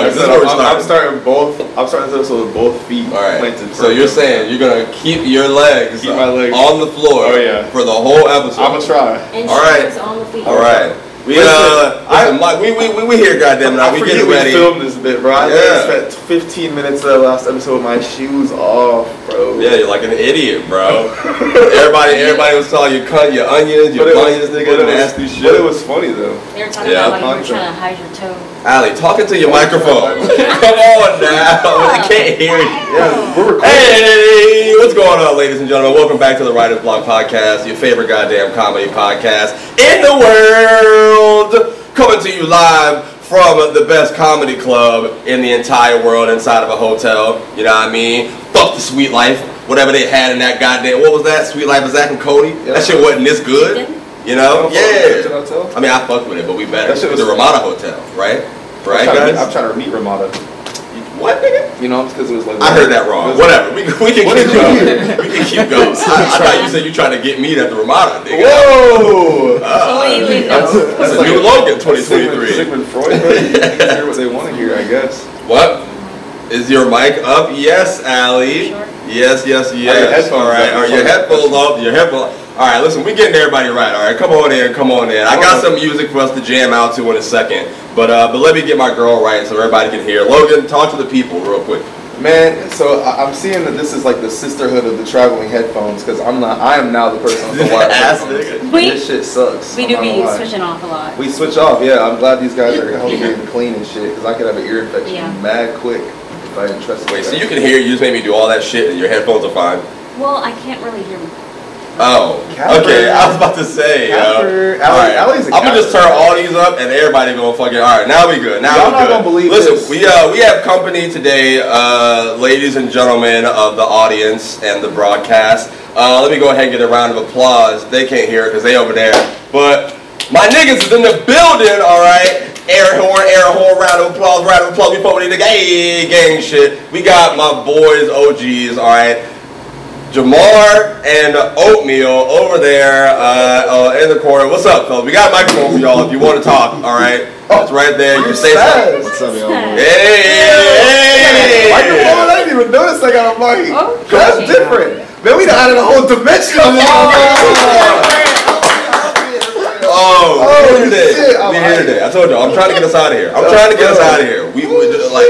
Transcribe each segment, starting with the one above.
motherfucker. This is So where I'm, we're I'm, I'm starting. starting both. I'm starting this episode with both feet All right. planted. So you're saying you're gonna keep your legs, Keep my legs. on the floor Oh, yeah. for the whole episode. I'm gonna try. And All right. shoes on the feet. All right. We Listen, uh, I- listen, Mike, we, we, we, we here, goddamn it. I We forget getting we filmed this bit, bro. I Yeah. spent 15 minutes of the last episode with my shoes off, bro. Yeah, you're like an idiot, bro. everybody, everybody was calling you cut your onions, your But it was- bunions, but nigga, it was- nasty shit. But it was funny though. They were talking Yeah. about how you were trying to hide your toe. Ali, talking to your microphone. Come on now, I can't hear you. Yeah, we're recording. Hey, what's going on, ladies and gentlemen? Welcome back to the Writer's Block Podcast, your favorite goddamn comedy podcast in the world. Coming to you live from the best comedy club in the entire world inside of a hotel. You know what I mean? Fuck the sweet life. Whatever they had in that goddamn, what was that? Suite Life of Zack and Cody? Yeah. That shit wasn't this good. You know? Don't fuck with Yeah. hotel. I mean, I fucked with it, but we better. That shit was- the Ramada Hotel, right? Right, I'm trying, to meet, guys? I'm trying to meet Ramada. What, nigga? You know, because it was like. I heard that wrong. It was- Whatever. We, we can What keep going. We can keep going. I, I thought you said you trying to get me at the Ramada, nigga. Whoa! Uh, Oh, you That's, know. That's a new Logan 2023. Sigmund, Sigmund Freud, but hear what they want to hear, I guess. What? Is your mic up? Yes, Allie. Sure. Yes, yes, yes. All right. Are your headphones up? Your headphones. All right. Listen, we getting everybody right. All right. Come on in. Come on in. I got some music for us to jam out to in a second, but uh, but let me get my girl right so everybody can hear. Logan, talk to the people real quick. Man, so I- I'm seeing that this is like the sisterhood of the traveling headphones because I'm not. I am now the person with the wired Ass headphones. nigga. We- this shit sucks. We do not be gonna switching off a lot. We switch off, yeah. I'm glad these guys are helping me clean and shit because I could have an ear infection Yeah. mad quick if I didn't trust. Wait, these so you can hear? You just made me do all that shit, and your headphones are fine. Well, I can't really hear. Oh, okay. I was about to say, yo. Allie- All right. I'm gonna just turn all these up, and everybody gonna fucking. All right, now we good. Now Y'all we not good. gonna believe Listen, this. we uh we have company today, uh, ladies and gentlemen of the audience and the broadcast. Uh, let me go ahead and get a round of applause. They can't hear it because they over there, but my niggas is in the building. All right. Air horn, air horn, round of applause, round of applause we need the hey, gang shit. We got my boys, OGs, all right. Jamar and Oatmeal over there uh, uh, in the corner. What's up, fellas? We got a microphone for y'all if you want to talk. All right, it's right there. You can say something. What's up, y'all? Hey, hey, Microphone? I didn't even notice I got a mic. Okay. That's different. Man, we done added a whole dimension of Oh, Oh, we here today. shit, We like here it. today. I told you, I'm trying to get us out of here. I'm trying to get us out of here. We would like,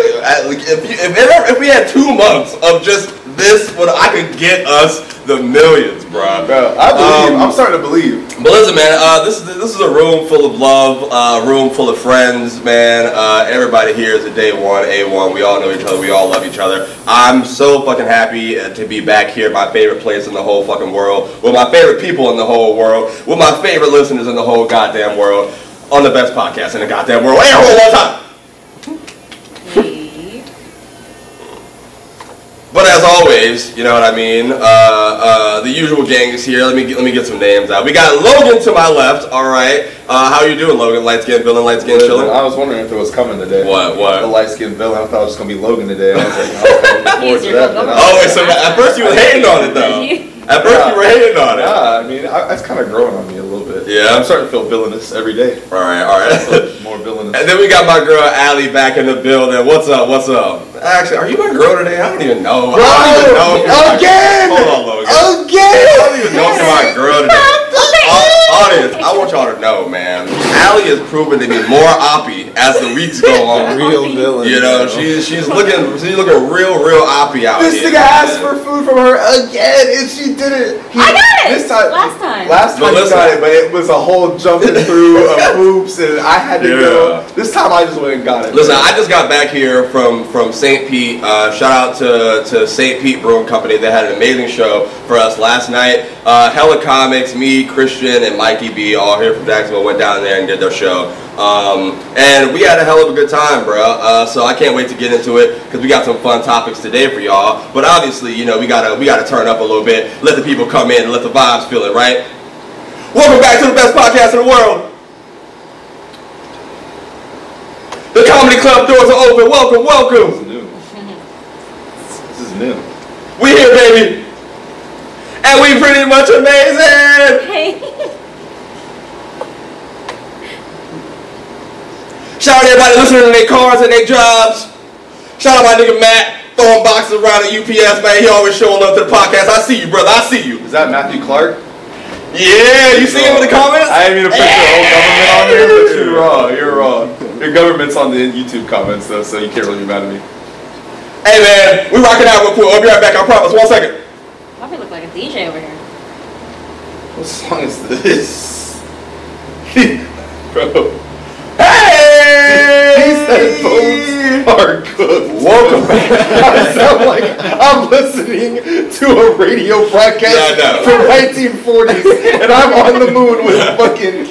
like, if you, if, if we had two months of just this, what I could get us the millions, bro. Bro, I believe. Um, I'm starting to believe. But listen, man, uh, this is this is a room full of love, uh, room full of friends, man. Uh, everybody here is a day one, a one. We all know each other. We all love each other. I'm so fucking happy uh, to be back here, my favorite place in the whole fucking world, with my favorite people in the whole world, with my favorite listeners in the whole goddamn world, on the best podcast in the goddamn world. Horn one time. But as always, you know what I mean. Uh, uh, the usual gang is here. Let me get, let me get some names out. We got Logan to my left. All right. Uh, how you doing, Logan? Light skin, villain, light skin, chilling. I was wondering if it was coming today. What, what? The light skinned villain. I thought it was gonna be Logan today. I was like, I was looking forward to that. Logan. but I- Oh, wait, so at first you were hating on it though. At first you were hating on it. Nah, I mean, I, that's kind of growing on me a little bit. Yeah? I'm starting to feel villainous every day. All right, all right. More villainous. and then we got my girl Allie back in the building. What's up? What's up? Actually, are you my girl today? I don't even know. I don't even know if you're my- again! Hold on, Logan. Again! I don't even know if you're my girl today. Audience, I want y'all to know, man. Allie is proven to be more oppy as the weeks go on. Real villain. You know, bro. she's she's looking she's looking real real oppy out This here. nigga asked for food from her again, and she did it. He- I got it! This time, Last time. Last But time you got it, but it was a whole jumping through of hoops, and I had to go. This time I just went and got it. Listen, I just got back here from from St. Pete. Uh, shout out to to St. Pete Brewing Company. They had an amazing show for us last night. Uh, Hella Comics, me, Christian, and Mikey B, all here from Jacksonville, went down there and did their show. Um, and we had a hell of a good time, bro. Uh, so I can't wait to get into it because we got some fun topics today for y'all. But obviously, you know, we gotta we gotta turn up a little bit, let the people come in, and let the vibes feel it, right? Welcome back to the best podcast in the world. The comedy club doors are open. Welcome, welcome. This is new. This is new. We here, baby. And we pretty much amazing. Hey. Shout out to everybody listening in their cars and their jobs. Shout out my nigga Matt throwing boxes around at UPS, man. He always showing love to the podcast. I see you, brother. I see you. Is that Matthew Clark? Yeah, you see him in the comments? I didn't mean to put your old government on there, but you're wrong. You're wrong. Your government's on the YouTube comments though, so you can't really be mad at me. Hey man, we rocking out real quick. I'll be right back. I promise. One second. Probably look like a DJ over here. What song is this? Bro, Hey! these headphones are good. Welcome back. I sound like I'm listening to a radio broadcast Yeah, from 1940s, and I'm on the moon with fucking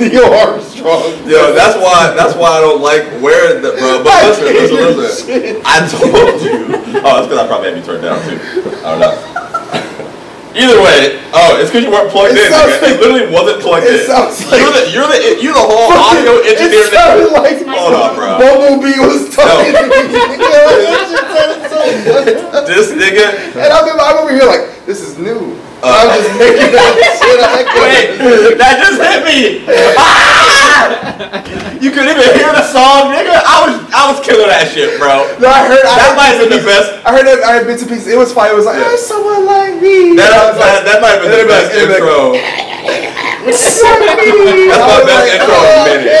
Neil Armstrong. Yo, that's why that's why I don't like wearing the bro. But listen, listen, listen. I told you. Oh, that's because I probably had you turned down too. I don't know. Either way, oh, it's because you weren't plugged It in. sounds nigga. It literally wasn't plugged it in. sounds you're the you're the you're the whole audio engineer. It sounded that- like Hold on, bro. Bumblebee was talking to me. That shit sounded so good. This nigga. And I'm, I'm over here like, this is new. Uh, I'm just making that shit up. Wait, that just hit me. Ah! You couldn't even hear the song, nigga. I was I was killing that shit, bro. No, I heard. I That might have been the best. I heard that. I heard bits and pieces. It was fine. It was like, Yeah. oh, someone like me. That, And I was that, that might have been the best like- it'd be like, intro. It's like me. That's my best like, intro in a minute.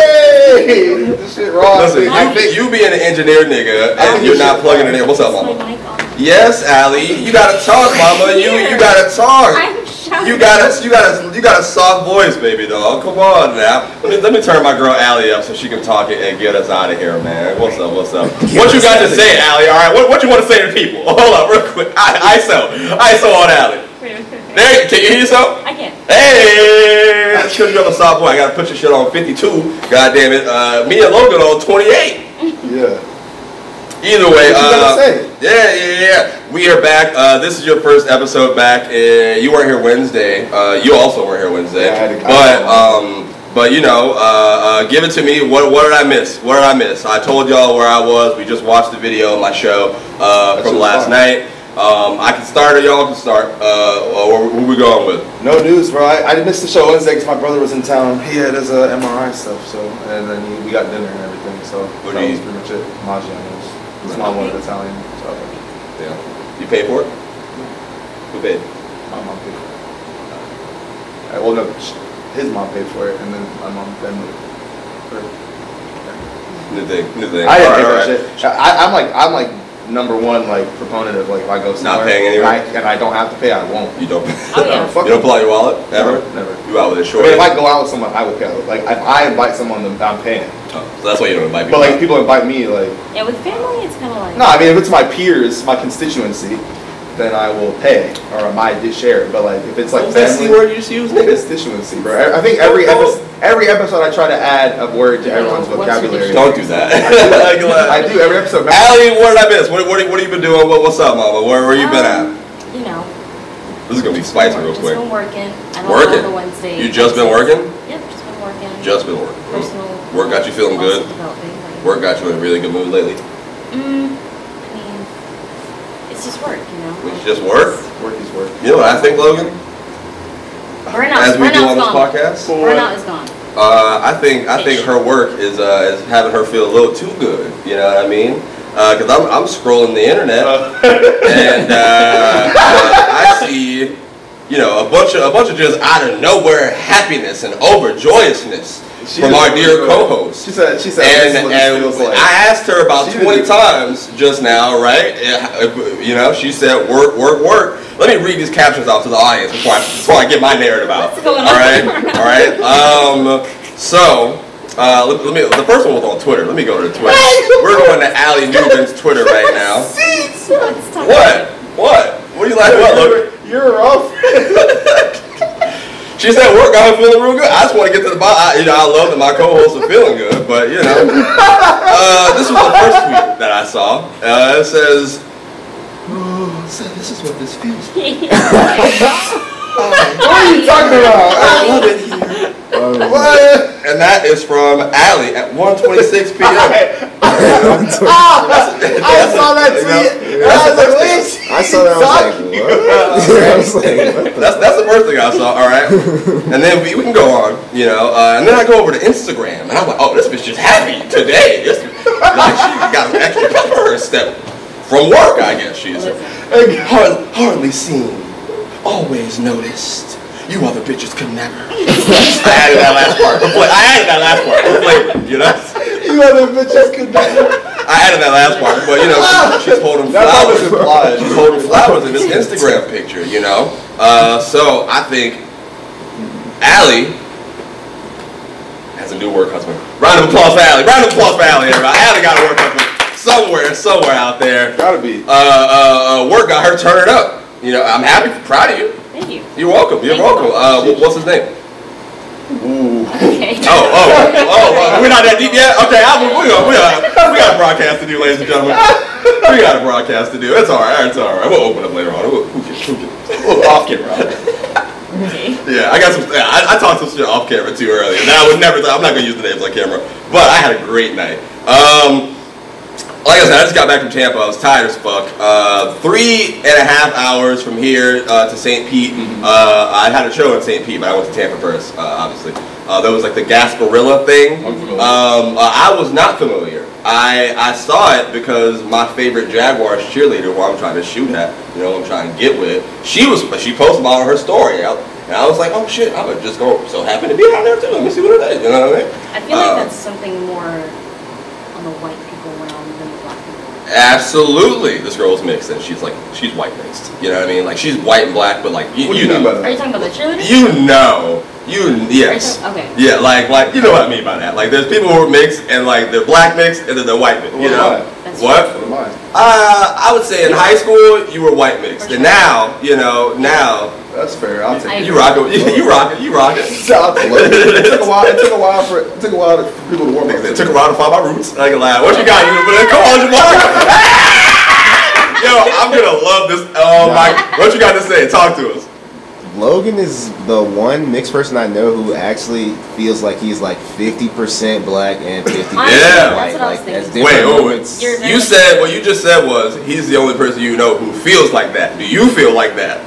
Okay. This shit raw. Listen, you, you being an engineer nigga and you're not plugging it in. What's up, Is my mama? Mic on? Yes, Allie. You gotta talk, mama. You you gotta talk. I'm shouting. You got a you got a you got a soft voice, baby doll. Come on now. Let me, let me turn my girl Allie up so she can talk it and get us out of here, man. What's up? What's up? What you got to say, Allie? All right. What, what you want to say to people? Hold up, real quick. I, ISO, ISO on Allie. There, you- can you hear yourself? I can't. Hey, that's because you have a soft boy. I gotta put your shit on 52. God damn it. Uh, me and Logan on 28. Yeah. Either way, uh, yeah, yeah, yeah. We are back. Uh, this is your first episode back. Uh, you weren't here Wednesday. Uh, you also weren't here Wednesday. Yeah, I had to- but um, but you know, uh, uh, give it to me. What what did I miss? What did I miss? I told y'all where I was. We just watched the video of my show uh, from last fun. night. Um, I can start or y'all can start. Uh, who we going with? No news, bro. I, I missed the show Wednesday because my brother was in town. He had his uh, MRI stuff, so and then he, we got dinner and everything. So What that was pretty much it. Maggiano's. His mom wanted Italian, so Yeah. You paid for it? Who paid? my mom paid for it. Well, no, his mom paid for it, and then my mom then. New thing. New thing. I didn't All pay right, for all right. shit. I, I'm like I'm like number one like proponent of like if I go somewhere paying and I, and I don't have to pay, I won't. You don't. Oh, yeah. Fuck You don't pull out your wallet ever. Never. You out with a short. mean, if I go out with someone, I will pay. Like if I invite someone, then I'm paying. So that's why you don't invite me. But like people invite me, like Yeah, with family, it's kind of like. no, I mean if it's my peers, my constituency, then I will pay or my share. But like if it's like What's that C family, word you just used, nigga? constituency, bro. I I think every episode, every episode, I try to add a word to everyone's What's your vocabulary. Don't do that. I do every episode. Remember- Allie, what did I miss? What, what, what have you been doing? What, what's up, mama? Where, where you been at? Um, You know. This is gonna be spicy real just quick. been working. I don't Working? Know the Wednesday. You just been working? Yep, just been working. Just been working. Personal. Work got you feeling good? personal development, like- Work got you in a really good mood lately. Mm, I mean, it's just work, you know. It's just work. Work is work. You know what I think, Logan? Burnout. As we do on this gone. podcast. Burnout is gone. Uh, I think I think her work is uh, is having her feel a little too good. You know what I mean? Because I'm I'm scrolling the internet and uh, uh, I see you know a bunch of a bunch of just out of nowhere happiness and overjoyousness She from our dear co-host. She said. She said. And, this and like. I asked her about She 20 times just now, right? You know, she said work, work, work. Let me read these captions out to the audience before I, before I get my narrative out. What's going on? All right, all right. Um, so, uh, let, let me. The first one was on Twitter. Let me go to Twitter. We're going to Allie Newman's Twitter right now. What? What? What are you laughing about? Look. You're off. She said work got her feeling real good. I just want to get to the bottom. I, you know, I love that my co-hosts are feeling good, but you know, uh, this was the first tweet that I saw. Uh, it says, "Oh, so this is what this feels like. What are you talking about? I love it here." What? And that is from Allie at 1:26 p.m. I saw that tweet. and I was like, wait. I I saw that. I was like, what? I was like, what That's that's the first thing I saw. All right, and then we, we can go on, you know, uh, and then I go over to Instagram, and I'm like, oh, this bitch just happy today. This like she got an extra pep in her step from work, I guess she is. Hardly, hardly seen, always noticed. You other bitches could never. I added that last part. for I added that last part. for You know. You other bitches could never. I added that last part, but you know, she, she's holding flowers. She's holding flowers in this Instagram picture, you know. Uh, so I think Allie has a new work husband. Round of applause for Allie. Round of applause for Allie, everybody. Allie got a work husband somewhere, somewhere out there. Gotta be. Uh, uh, uh, work got her turning up. You know, I'm happy, proud of you. Thank you. You're welcome. You're Thank welcome. you. Uh, wh- what's his name? Ooh. Okay. Oh, oh, oh, uh, we're not that deep yet? Okay, I, we, we, got, we, got, we got a broadcast to do, ladies and gentlemen. We got a broadcast to do. It's all right, it's all right. We'll open up later on. Who, who, can- who, can- we'll off camera. Okay. Yeah, I got some, yeah, I, I talked some shit off camera too earlier. Now I would never, I'm not going to use the names on camera, but I had a great night. Um, like I said, I just got back from Tampa. I was tired as fuck. Uh, three and a half hours from here uh, to St. Pete. Uh, I had a show in St. Pete, but I went to Tampa first, uh, obviously. Uh, there was like the Gasparilla thing. I'm. Um, uh, I was not familiar. I, I saw it because my favorite Jaguars cheerleader, who I'm trying to shoot at, you know, I'm trying to get with, she was she posted about her story, out, and I was like, oh shit, I would just go. So happy to be down there too. Let me see what it is. You know what I mean? I feel like Uh, that's something more on the white people realm than the black people. Absolutely, this girl's mixed, and she's like she's white mixed. You know what I mean? Like she's white and black, but like you, What do you you mean know, by Are you talking about the cheerleaders? you know, you Are you yes. talking- Okay. Yeah, like like you know what I mean by that. Like there's people who are mixed and like they're black mixed and then they're white mixed. You What know am That's what? What am I? Uh, I would say in high school you were white mixed, For and now you know now That's fair. I'll I take it. you rock it. You, you rock it. You rock it. I'll it. It took a while. It took a while for it took a while for people to warm up. It took a while to find my roots. I can lie. What you got? You but come on, Jamar. Yo, I'm gonna love this. Oh my! What you got to say? Talk to us. Logan is the one mixed person I know who actually feels like he's like 50% black and 50% Honestly, white. that's what I was like, thinking. Wait, different wait, wait. moments. You said what you just said was he's the only person you know who feels like that. Do you feel like that?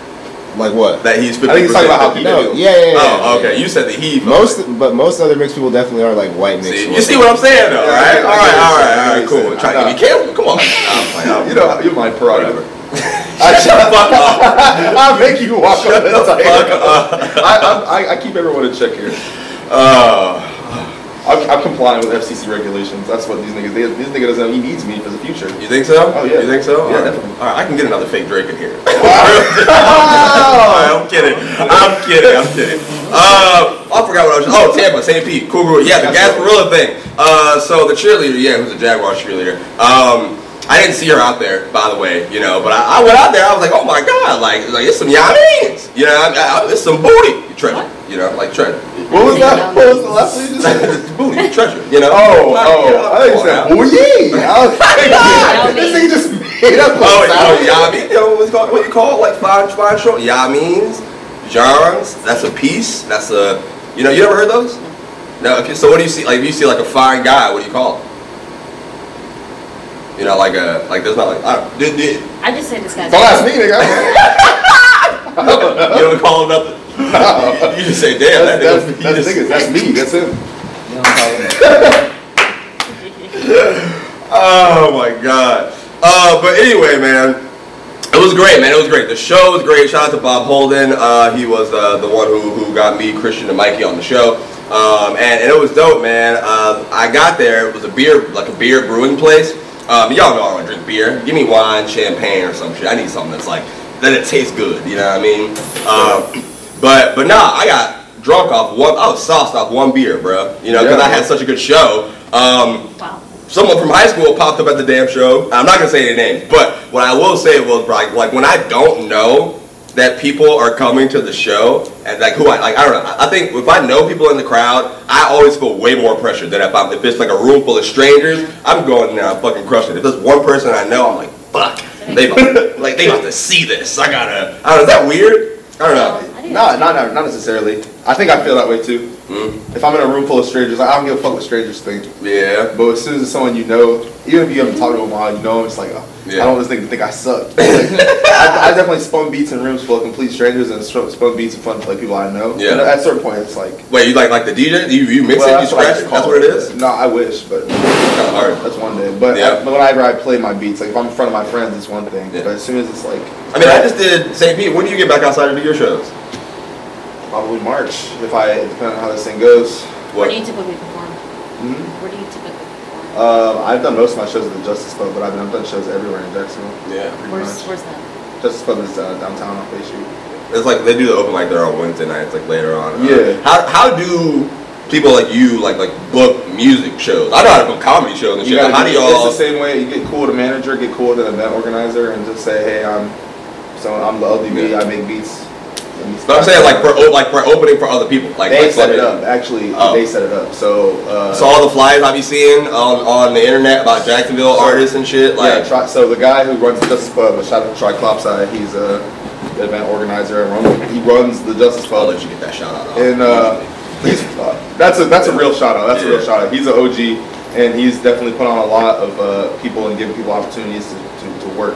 Like what? That he's 50%? I think he's talking about how he No, yeah, yeah, yeah. Oh, yeah, okay. yeah. You said that he. Most, like- but most other mixed people definitely are like white mixed. See, people. you see what I'm saying, though, right? I I All right, all right, all right, cool. what to me canceled? Come on. I'm playing. I'm- You know, you're my prerogative. Shut the fuck up. I'll make you walk Shut on the fuck up. I, I, I, I keep everyone in check here. Uh, I'm, I'm complying with FCC regulations. That's what these niggas. They, this nigga doesn't. know He needs me for the future. you think so? Oh, yeah. You think so? Yeah, all right. definitely. All right, I can get another fake Drake in here. Right, I'm kidding. I'm kidding. I'm kidding. Uh, I forgot what I was. Oh, Tampa, St. Pete, cool, cool. Yeah, the Gasparilla thing. Uh, so the cheerleader, yeah, who's a Jaguar cheerleader. Um, I didn't see her out there, by the way, you know, but I, I went out there. I was like, oh my god, like, like it's some yammies, you know, I, I, it's some booty, treasure, What? you know, like treasure. What was that? What was the last thing you just said? It's booty, treasure, you know. Oh, Not, oh, I think you said oh, now. booyee. I was like, this nigga just made up a Oh, sound. oh, yami, you know what's called, what you call it, like fine, fine short, yamis, Johns, that's a piece, that's a, you know, you ever heard those? No, okay, so what do you see, like, if you see like a fine guy, what do you call it? You know, like a, like there's not like, I don't, did, did, I just say this guy's. Don't ask me, nigga. you don't call him nothing. You just say, damn, that That's, nigga, that's, he that's just- niggas. That's me. That's him. Oh my god. Uh, but anyway, man, it was great, man. It was great. The show was great. Shout out to Bob Holden. Uh, he was uh, the one who, who got me, Christian, and Mikey on the show. Um, and, and it was dope, man. Uh, I got there. It was a beer, like a beer brewing place. Um, y'all know I don't drink beer. Give me wine, champagne, or some shit. I need something that's like that. It tastes good. You know what I mean? Um, but but nah, I got drunk off one. I was sauced off one beer, bro. You know, because Yeah, I had such a good show. Um, Wow. someone from high school popped up at the damn show. I'm not gonna say any name, but what I will say was like, like when I don't know that people are coming to the show and like who I like, I don't know. I I think if I know people in the crowd, I always feel way more pressure than if I'm if it's like a room full of strangers. I'm going there, I'm fucking crushing. it. If there's one person I know, I'm like, fuck, they about, like they about to see this. I gotta. I don't know. Is that weird? I don't know. I didn't Not, not, not, not necessarily. I think I feel that way too. Mm, If I'm in a room full of strangers, I don't give a fuck what strangers think. yeah. But as soon as it's someone you know, even if you haven't talked to them while, you know, it's like, oh, Yeah. I don't want this nigga to think I suck. Like, I, I definitely spun beats in rooms full of complete strangers and spun beats in front of like people I know. Yeah. And at a certain point, it's like, Wait, you like like the DJ? You you mix well, it, you what scratch it. That's what it is. No, I wish, but hard. that's one day. But, Yeah. but whenever I play my beats, like if I'm in front of my friends, it's one thing. Yeah. But as soon as it's like, I mean, I just did St. Pete. When do you get back outside to do your shows? Probably March, if I depending on how this thing goes. Where What? do you typically perform? Mhm. Where do you typically perform? Uh, I've done most of my shows at the Justice Club, but I've, I've done shows everywhere in Jacksonville. Yeah. pretty Where's, much. where's that? Justice Club is uh, downtown on Bay Street. It's like they do the open mic there on Wednesday nights, like later on. Uh, Yeah. How how do people like you like like book music shows? I know how to book comedy shows and shit. how do do- y'all? It's the same way. You get cool with a manager, get cool with an event organizer, and just say, hey, I'm so I'm the LDB. Yeah. I make beats. But I'm saying like for like for opening for other people. Like they like, set it up. Actually, Oh. they set it up. So, uh, So all the flyers I be seeing on, on the internet about Jacksonville So- artists and shit, yeah, like try, so the guy who runs the Justice a shout out to Triclopside, he's a event organizer and run, he runs the Justice I'll Club. let you get that shout out. And uh, he's uh, that's a that's a real shout out. That's a real Yeah. shout out. He's an OG, and he's definitely put on a lot of uh, people and giving people opportunities to, to, to work.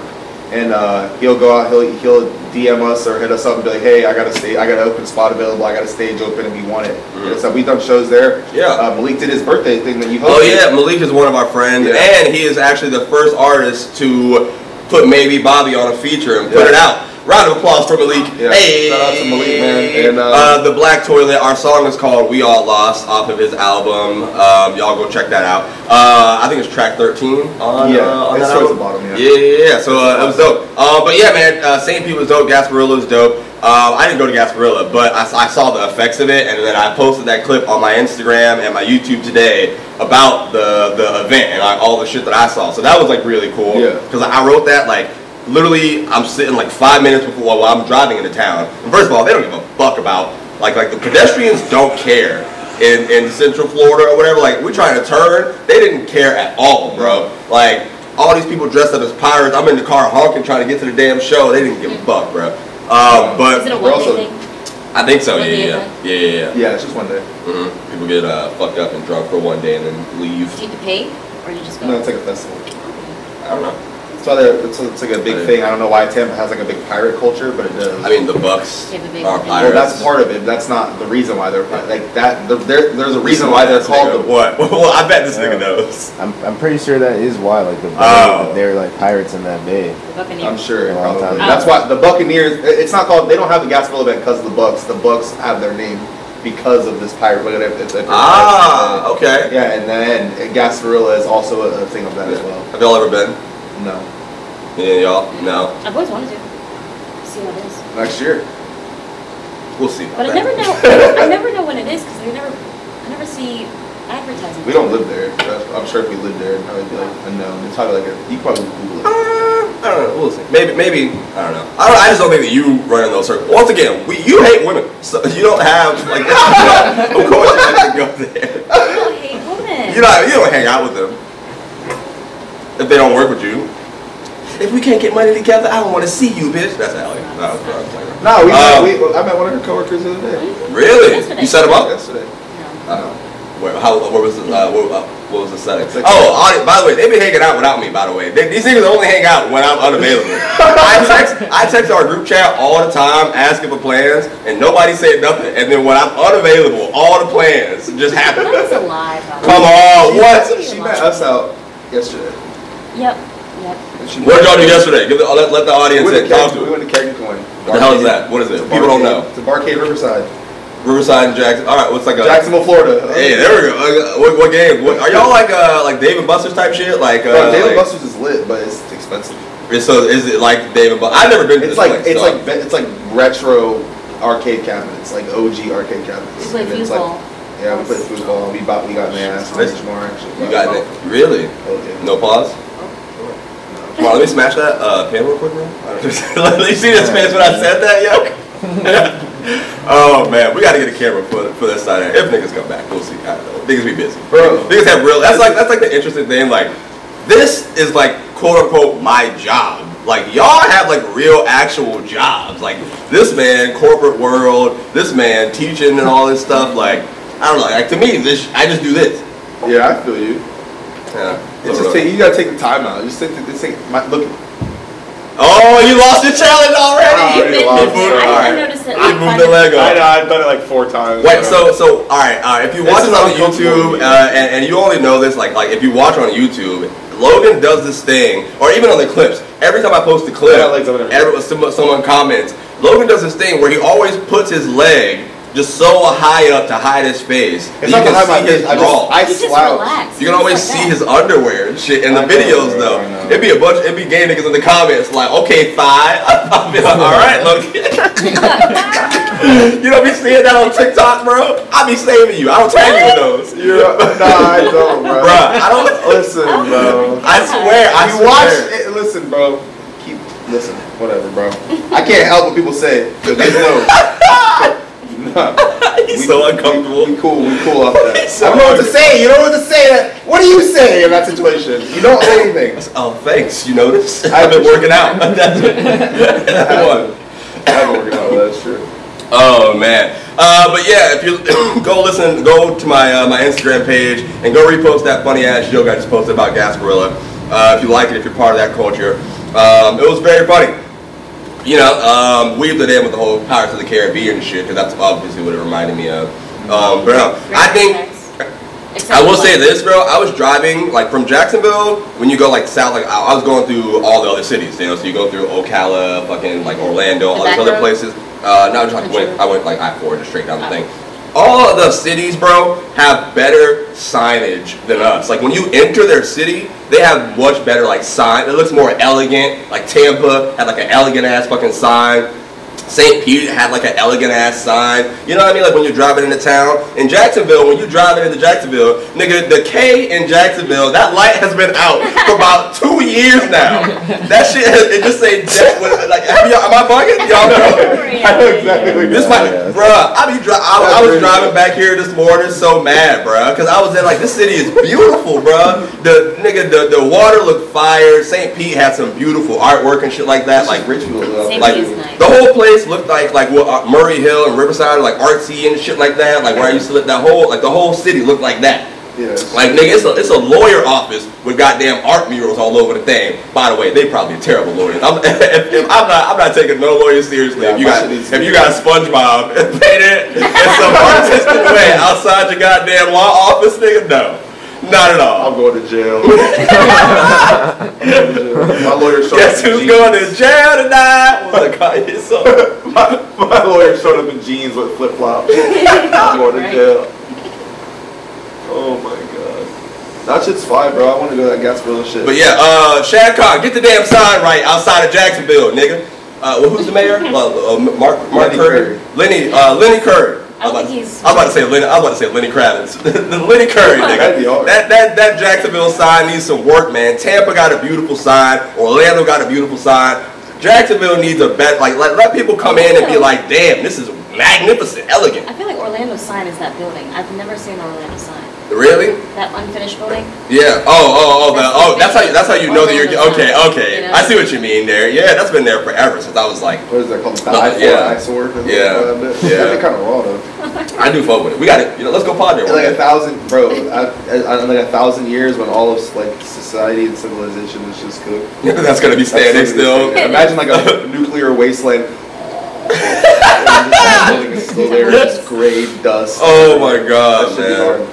And uh, he'll go out, he'll he'll DM us or hit us up and be like, hey, I got a stage, I got an open spot available, I got a stage open if you want it. Mhm. So we've done shows there. Yeah. Uh, Malik did his birthday thing that you hosted. Oh yeah, Malik is one of our friends, Yeah. and he is actually the first artist to put Maybe Bobby on a feature and put it out. Round of applause for Malik. Yeah, Hey, shout out to Malik, man, and, uh, uh, the Black Toilet. Our song is called "We All Lost" off of his album. Um, y'all go check that out. Uh, I think it's track 13 on. Yeah, uh, on it's that album. the bottom, yeah. Yeah, yeah, yeah. So uh, it was dope. Uh, but yeah, man, uh, St. Pete was dope. Gasparilla was dope. Uh, I didn't go to Gasparilla, but I, I saw the effects of it, and then I posted that clip on my Instagram and my YouTube today about the the event and like, all the shit that I saw. So that was like really cool. Yeah. Because I wrote that like literally, I'm sitting like five minutes before while I'm driving into town. And first of all, they don't give a fuck about like like the pedestrians don't care. In, in Central Florida or whatever, like we're trying to turn, they didn't care at all, bro. Like all these people dressed up as pirates. I'm in the car honking trying to get to the damn show. They didn't give a fuck, bro. Um, Is it a but we're also- thing? I think so. One Yeah, yeah, yeah, yeah, yeah. Yeah, it's just one day. Mm-hmm. People get uh, fucked up and drunk for one day and then leave. Do you have to pay, or you just go? No, it's like a festival. I don't know. That's why they're, it's, it's like a big thing. I don't know why Tampa has like a big pirate culture, but it does. I mean, the Bucks They have a big- are Well, Well, pirates. that's part of it. That's not the reason why they're like that. the- there- there's a reason why they're called the. what? Well, I bet this nigga knows. I'm, I'm pretty sure that is why, like the Oh. they're like pirates in that bay. The Buccaneers. I'm sure. A long Probably. time. That's why the Buccaneers. it- It's not called. They don't have the Gasparilla event because of the Bucks. The Bucks have their name because of this pirate. Look at it. It's, it's, Ah, okay. Yeah, and then Gasparilla is also a, a thing of that as well. Have y'all ever been? No, Yeah, y'all? No. I've always wanted to see what it is, next year. We'll see. about but I never know. I never know when it is because they never. I never see advertising. We don't live there. I'm sure if we lived there, it'd probably be like unknown. It's probably like a. You probably Google it. Uh, I don't know. We'll see. Maybe. Maybe. I don't know. I don't. I just don't think that you run in those circles. Once again, we, you hate women, so you don't have like. of course, you're not gonna go there. I hate women. You know, you don't hang out with them if they don't work with you. If we can't get money together, I don't want to see you, bitch. That's Allie. No, that's what I'm. No, we, Um, we. I met one of her coworkers the other day. Really? Yesterday. You set them up? Yesterday. No. Uh, where, how, where was the, uh, what, uh, what was the setting? Like- Oh, audi- by the way, they be hanging out without me. By the way, they, these niggas only hang out when I'm unavailable. I text, I text our group chat all the time, asking for plans, and nobody said nothing. And then when I'm unavailable, all the plans just happen. That's a lie. Come on, She what? met- She met us out yesterday. Yep. Yep. What did y'all do yesterday? Give the, let, let the audience We went, in. to Talk Keg- to we went to Keg Coin. What the hell is that? What is it? People don't know. It's a Barcade Riverside, Riverside and Jackson. All right, what's like a? Jacksonville, Florida. Hey, there we go. Uh, what, what game? What, are y'all like uh like Dave and Buster's type shit? Like uh, Bro, Dave and like- Buster's is lit, but it's expensive. So is it like Dave and Buster's? I've never been to It's this like place. it's so- like it's like retro arcade cabinets, like OG arcade cabinets. We play And it's foosball. Like, yeah, we played foosball. We bought we got an ass Nice. much more actually. You got it. Really? Oh, yeah. No pause? On, let me smash that uh, pen real quick, man. Let me see this face when I said that, yo. oh man, we gotta get a camera for for this side. If niggas come back, we'll see. I don't know. Niggas be busy, Bro. Niggas have real. That's like that's like the interesting thing. Like this is like quote unquote my job. Like y'all have like real actual jobs. Like this man, corporate world. This man teaching and all this stuff. Like I don't know. Like to me, this I just do this. Yeah, I feel you. Yeah. It's just take, you gotta take the time out. Just take, the, just take my, look. Oh, you lost your challenge already. you You've been lost busy. it. I, I Alright. noticed that. I moved the Lego. I know. I've done it like four times. Wait, so so all right, all right. If you watch is it on uncomfortable YouTube, uh, and, and you only know this, like like if you watch on YouTube, Logan does this thing, or even on the clips. Every time I post a clip, Yeah, like somebody- every, someone, someone comments. Logan does this thing where he always puts his leg just so high up to hide his face. that it's not you can behind my see face. his I just, draw. I You just slouch. relax. You can always see his underwear and shit in the I videos bro, though. I. It'd be a bunch, it'd be gay niggas in the comments like, okay, thigh. I'll be like, all right, look. you don't be seeing that on TikTok, bro. I be saving you. I don't tag you in those. You're, nah, I don't, bro. Bruh, I don't. Listen, bro. I swear, I you swear. watch it. Listen, bro. Keep listen. Whatever, bro. I can't help what people say. But just know. Nah, He's so uncomfortable. we cool. We cool off that. So I don't know what to say. You don't know what to say. What do you say in that situation? You don't say anything. Oh, thanks. You notice? I've been working out. That's what. I'm working out. That's true. Oh man. Uh, but yeah, if you go listen, go to my uh, my Instagram page and go repost that funny ass joke I just posted about Gasparilla. Uh, if you like it, if you're part of that culture, um, it was very funny. You know, um, weaved it in with the whole Pirates of the Caribbean shit because that's obviously what it reminded me of. Um, but no, I think I will say this, bro. I was driving like from Jacksonville when you go like south. Like I I was going through all the other cities, you know. So you go through Ocala, fucking like Orlando, all these other road? places. Uh, no, just like went. I went like I four just straight down the Oh. thing. All of the cities, bro, have better signage than us. Like when you enter their city, they have much better like sign. It looks more elegant. Like Tampa had like an elegant ass fucking sign. St. Pete had like an elegant ass sign. You know what I mean? Like when you're driving into town. In Jacksonville, when you're driving into Jacksonville, nigga, the K in Jacksonville, that light has been out for about two years now. That shit, has, it just say, Jack- like, have y'all, am I bugging? Y'all know? I know exactly what This you're might, Yeah. bruh. I be dri- I, I was driving back here this morning, so mad, bruh, because I was in like this city is beautiful, bruh. The nigga, the, the water looked fire. St. Pete had some beautiful artwork and shit like that. Like Like Richfield. though. Like nice. the whole place looked like like what uh, Murray Hill and Riverside, like artsy and shit like that. Like where I used to live, that whole like the whole city looked like that. Yes. Like nigga, it's a it's a lawyer office with goddamn art murals all over the thing. By the way, they probably terrible lawyers. I'm, if, if I'm not I'm not taking no lawyers seriously. Yeah, if you got shit needs to if you got SpongeBob painted in some artistic way outside your goddamn law office, nigga, no, not at all. I'm going to jail. my lawyer showed Guess up in who's jeans. going to jail tonight? What's the Kanye song? my, my lawyer showed up in jeans with flip flops. I'm going to jail. Oh my god. That shit's fine, bro. I want to go to that Gasparilla shit. But yeah, uh, Shad Khan, get the damn sign right outside of Jacksonville, nigga. Uh, well, who's the mayor? Well, uh, Mark Mark Lenny Curry. Curry. Lenny uh, Lenny Curry. I don't oh, was think about- he's- I was about to say Lenny. I was about to say Lenny Kravitz. the Lenny Curry, nigga. That'd be hard. That that that Jacksonville sign needs some work, man. Tampa got a beautiful sign. Orlando got a beautiful sign. Jacksonville needs a bet. Like let, let people come in and be like, damn, this is magnificent, elegant. I feel like Orlando's sign is that building. I've never seen an Orlando sign. Really? That unfinished building. Yeah. Oh, oh, oh, the, That's oh. That's how you. That's how you know that you're. Okay, okay. you know? I see what you mean there. Yeah, that's been there forever since I was like. what is that called? The Uh, eye yeah. eyesore? Yeah. Yeah. That'd be kind of raw though. I do fuck with it. We got it. You know, let's go pod there. In like a thousand, bro. I, I, in like a thousand years, when all of like society and civilization is just cooked. that's gonna be standing That's still. what it is. Imagine like a nuclear wasteland. And this building is still there, just gray dust. Oh my That god, be man.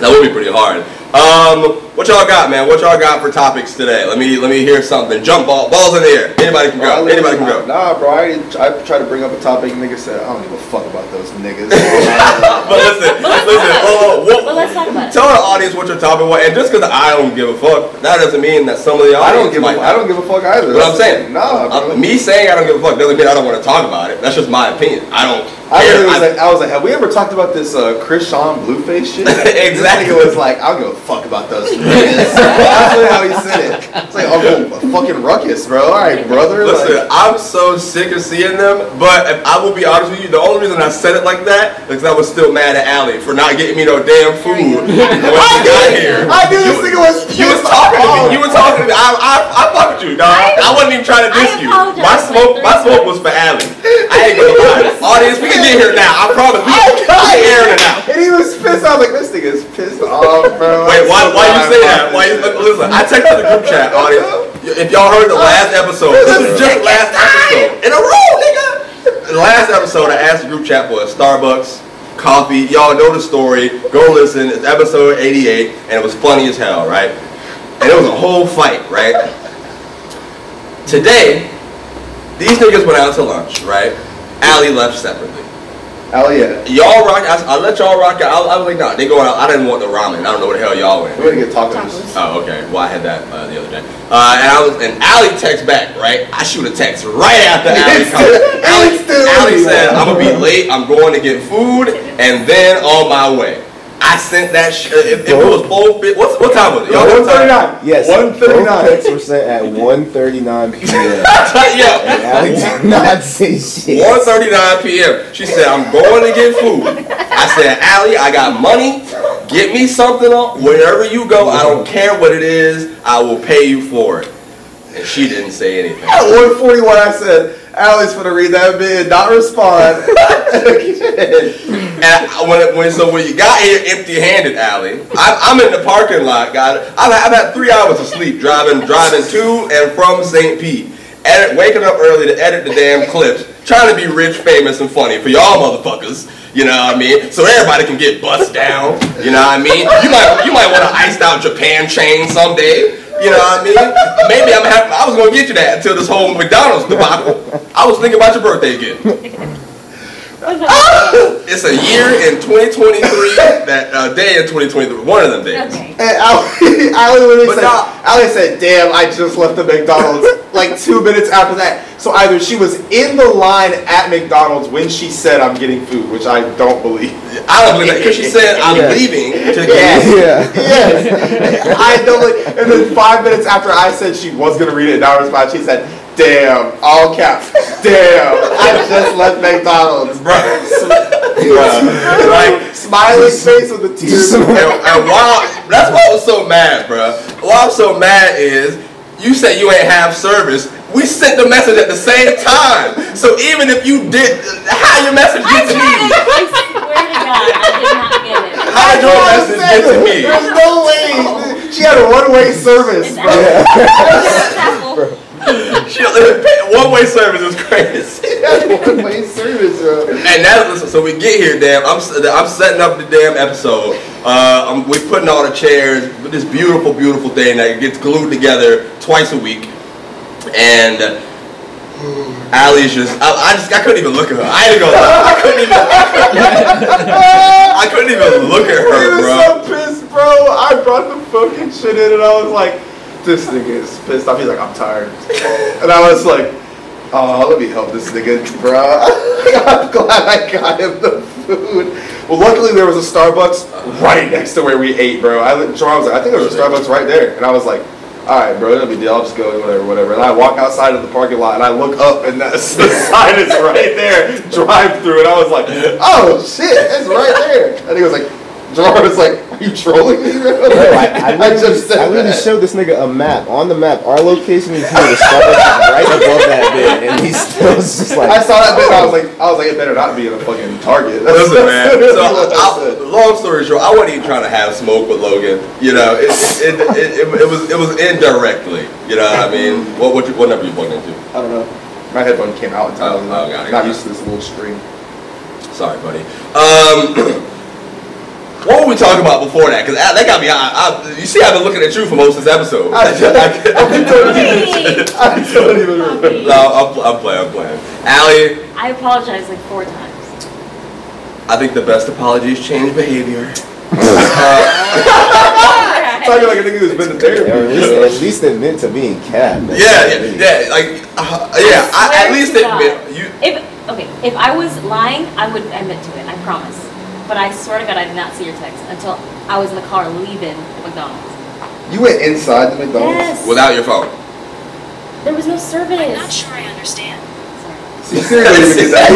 That would be pretty hard. Um, what y'all got, man? What y'all got for topics today? Let me let me hear something. Jump ball, balls in the air. Anybody can Bro, go. Anybody can go. Nah, bro. I, I tried to bring up a topic. Nigga said, I don't give a fuck about those niggas. But listen, But let's listen. talk about Oh, what, But let's talk about it. Tell our audience what you're talking about, and just because I don't give a fuck, that doesn't mean that some of the y'all. I don't give. might. A, I don't give a fuck either. But I'm saying, nah, bro. uh, me saying I don't give a fuck doesn't mean I don't want to talk about it. That's just my opinion. I don't I, care. literally was I- like, I was like, have we ever talked about this uh, Chrisean Blueface shit? Exactly. This nigga was like, I don't give a fuck about those niggas. That's really how he said it. It's like, oh, fucking ruckus, bro. All right, brother. Listen, Like, I'm so sick of seeing them, but if I will be honest with you, the only reason I said it like that is because I was still mad at Allie for not getting me no damn food when she got here. I knew this You- nigga was. You was talking to me. Oh. You were talking to me. I, I, I fucked with you, dog. I, I- wasn't even trying to diss you. My smoke, my smoke was for Allie. I ain't gonna lie. Audience, we can get here now. I promise. We, we like airing it out. And he was pissed. I was like, this nigga's pissed off, bro. Wait, why, I'm so why you glad say I that? Why you listen? I texted the group chat audience. If y'all heard the last episode, this is just last episode in a row, nigga. The last episode, I asked the group chat for a Starbucks, coffee. Y'all know the story. Go listen. It's episode 88, and it was funny as hell, right? And it was a whole fight, right? Today, these niggas went out to lunch, right? Allie left separately. Hell yeah. Y'all rock. I, I let y'all rock out. I, I was like, nah, they going out. I didn't want the ramen. I don't know what the hell y'all went. We're gonna get tacos. Tacos. Oh, okay. Well, I had that uh, the other day. Uh, and I was, and Allie text back, right? I shoot a text right after Allie comes. Allie, Instantly. Allie said, I'm gonna be late. I'm going to get food, and then on my way. I sent that. shit. Uh, if, if it was four, fi- what's what time was it? Y'all what time? 139. Yes. 139. Both texts were sent at 1:39 p.m. And yeah. Allie did not say shit. 1:39 p.m. She said, "I'm going to get food." I said, "Allie, I got money. Get me something on wherever you go. I don't care what it is. I will pay you for it." And she didn't say anything. At 141, I said, Allie's gonna read that bit and not respond. And I, when, it, when so when you got here empty-handed, Allie, I, I'm in the parking lot. Got it. I've, I've had three hours of sleep driving driving to and from St. Pete. Edit, waking up early to edit the damn clips, trying to be rich, famous, and funny for y'all motherfuckers. You know what I mean? So everybody can get bust down. You know what I mean? You might you might want to iced out Japan chain someday. You know what I mean? Maybe I'm happy. I was gonna get you that until this whole McDonald's debacle. I was thinking about your birthday gift. It's a year in 2023, that uh, day in 2023, one of them days. Okay. And Allie, Allie literally But said, nah. Allie said, damn, I just left the McDonald's like two minutes after that. So either she was in the line at McDonald's when she said I'm getting food, which I don't believe. I don't believe that because she said I'm Yeah. leaving to Yes. get. Yeah. Yes. I don't believe. And then five minutes after I said she was gonna read it and now respond, she said, damn, all caps, damn, I just left McDonald's. Bruh. Bruh. Like, Smiling face with the tears. and, and while that's why I was so mad, bruh. Why I'm so mad is you said you ain't have service. We sent the message at the same time. So even if you did, how your message get to me? I swear to God, I did not get it. How did your message get to me? There's no way. She had a one-way service, It's bro. One way service is crazy. That's one-way service, bro. And that's so we get here, damn. I'm I'm setting up the damn episode. Uh, I'm, we putting all the chairs, with this beautiful, beautiful thing that gets glued together twice a week, and. Allie's just, I, I just, I couldn't even look at her. I ain't gonna lie. I couldn't even, I couldn't even look at He her, was bro. so pissed, bro. I brought the fucking shit in and I was like, this nigga is pissed off. He's like, I'm tired. And I was like, oh, let me help this nigga, bro. I'm glad I got him the food. Well, luckily there was a Starbucks right next to where we ate, bro. I, was like, I think there was a Starbucks right there. And I was like, all right, bro, no big deal. I'll just go, whatever, whatever. And I walk outside of the parking lot and I look up and that, the sign is right there, drive through. And I was like, oh shit, it's right there. And he was like, Jerome was like, are you trolling me, bro? No, I, I, literally, just said I literally that. showed this nigga a map. On the map, our location is here. The Starbucks is right above that bit, and he still was just like. I saw that bit and I was like, I was like, it better not be in a fucking Target. That's, Listen, man. So, what I I, said. long story short, I wasn't even trying to have smoke with Logan. You know, it, it, it, it, it was it was indirectly. You know what I mean? What what, you, what number you plugged into? I don't know. My headphone came out in time. Oh, oh, got it, not got it. used to this little screen. Sorry, buddy. Um, what were we talking about before that? Because that got me. I, I, you see, I've been looking at you for most of this episode. I, I, I, don't, even, I don't even remember. No, I'm, I'm playing. I'm playing. Allie, I apologized like four times. I think the best apology is change behavior. Talking like a nigga who's been to Or at least, therapy. at least admit to being cat. Yeah, yeah, it is. yeah. Like, uh, yeah. I, swear at least to admit God. you. If okay, if I was lying, I would admit to it. I promise. But I swear to God, I did not see your text until I was in the car leaving McDonald's. You went inside the McDonald's? Yes. Without your phone. There was no service. I'm not sure I understand. Sorry. See, Siri don't even get that.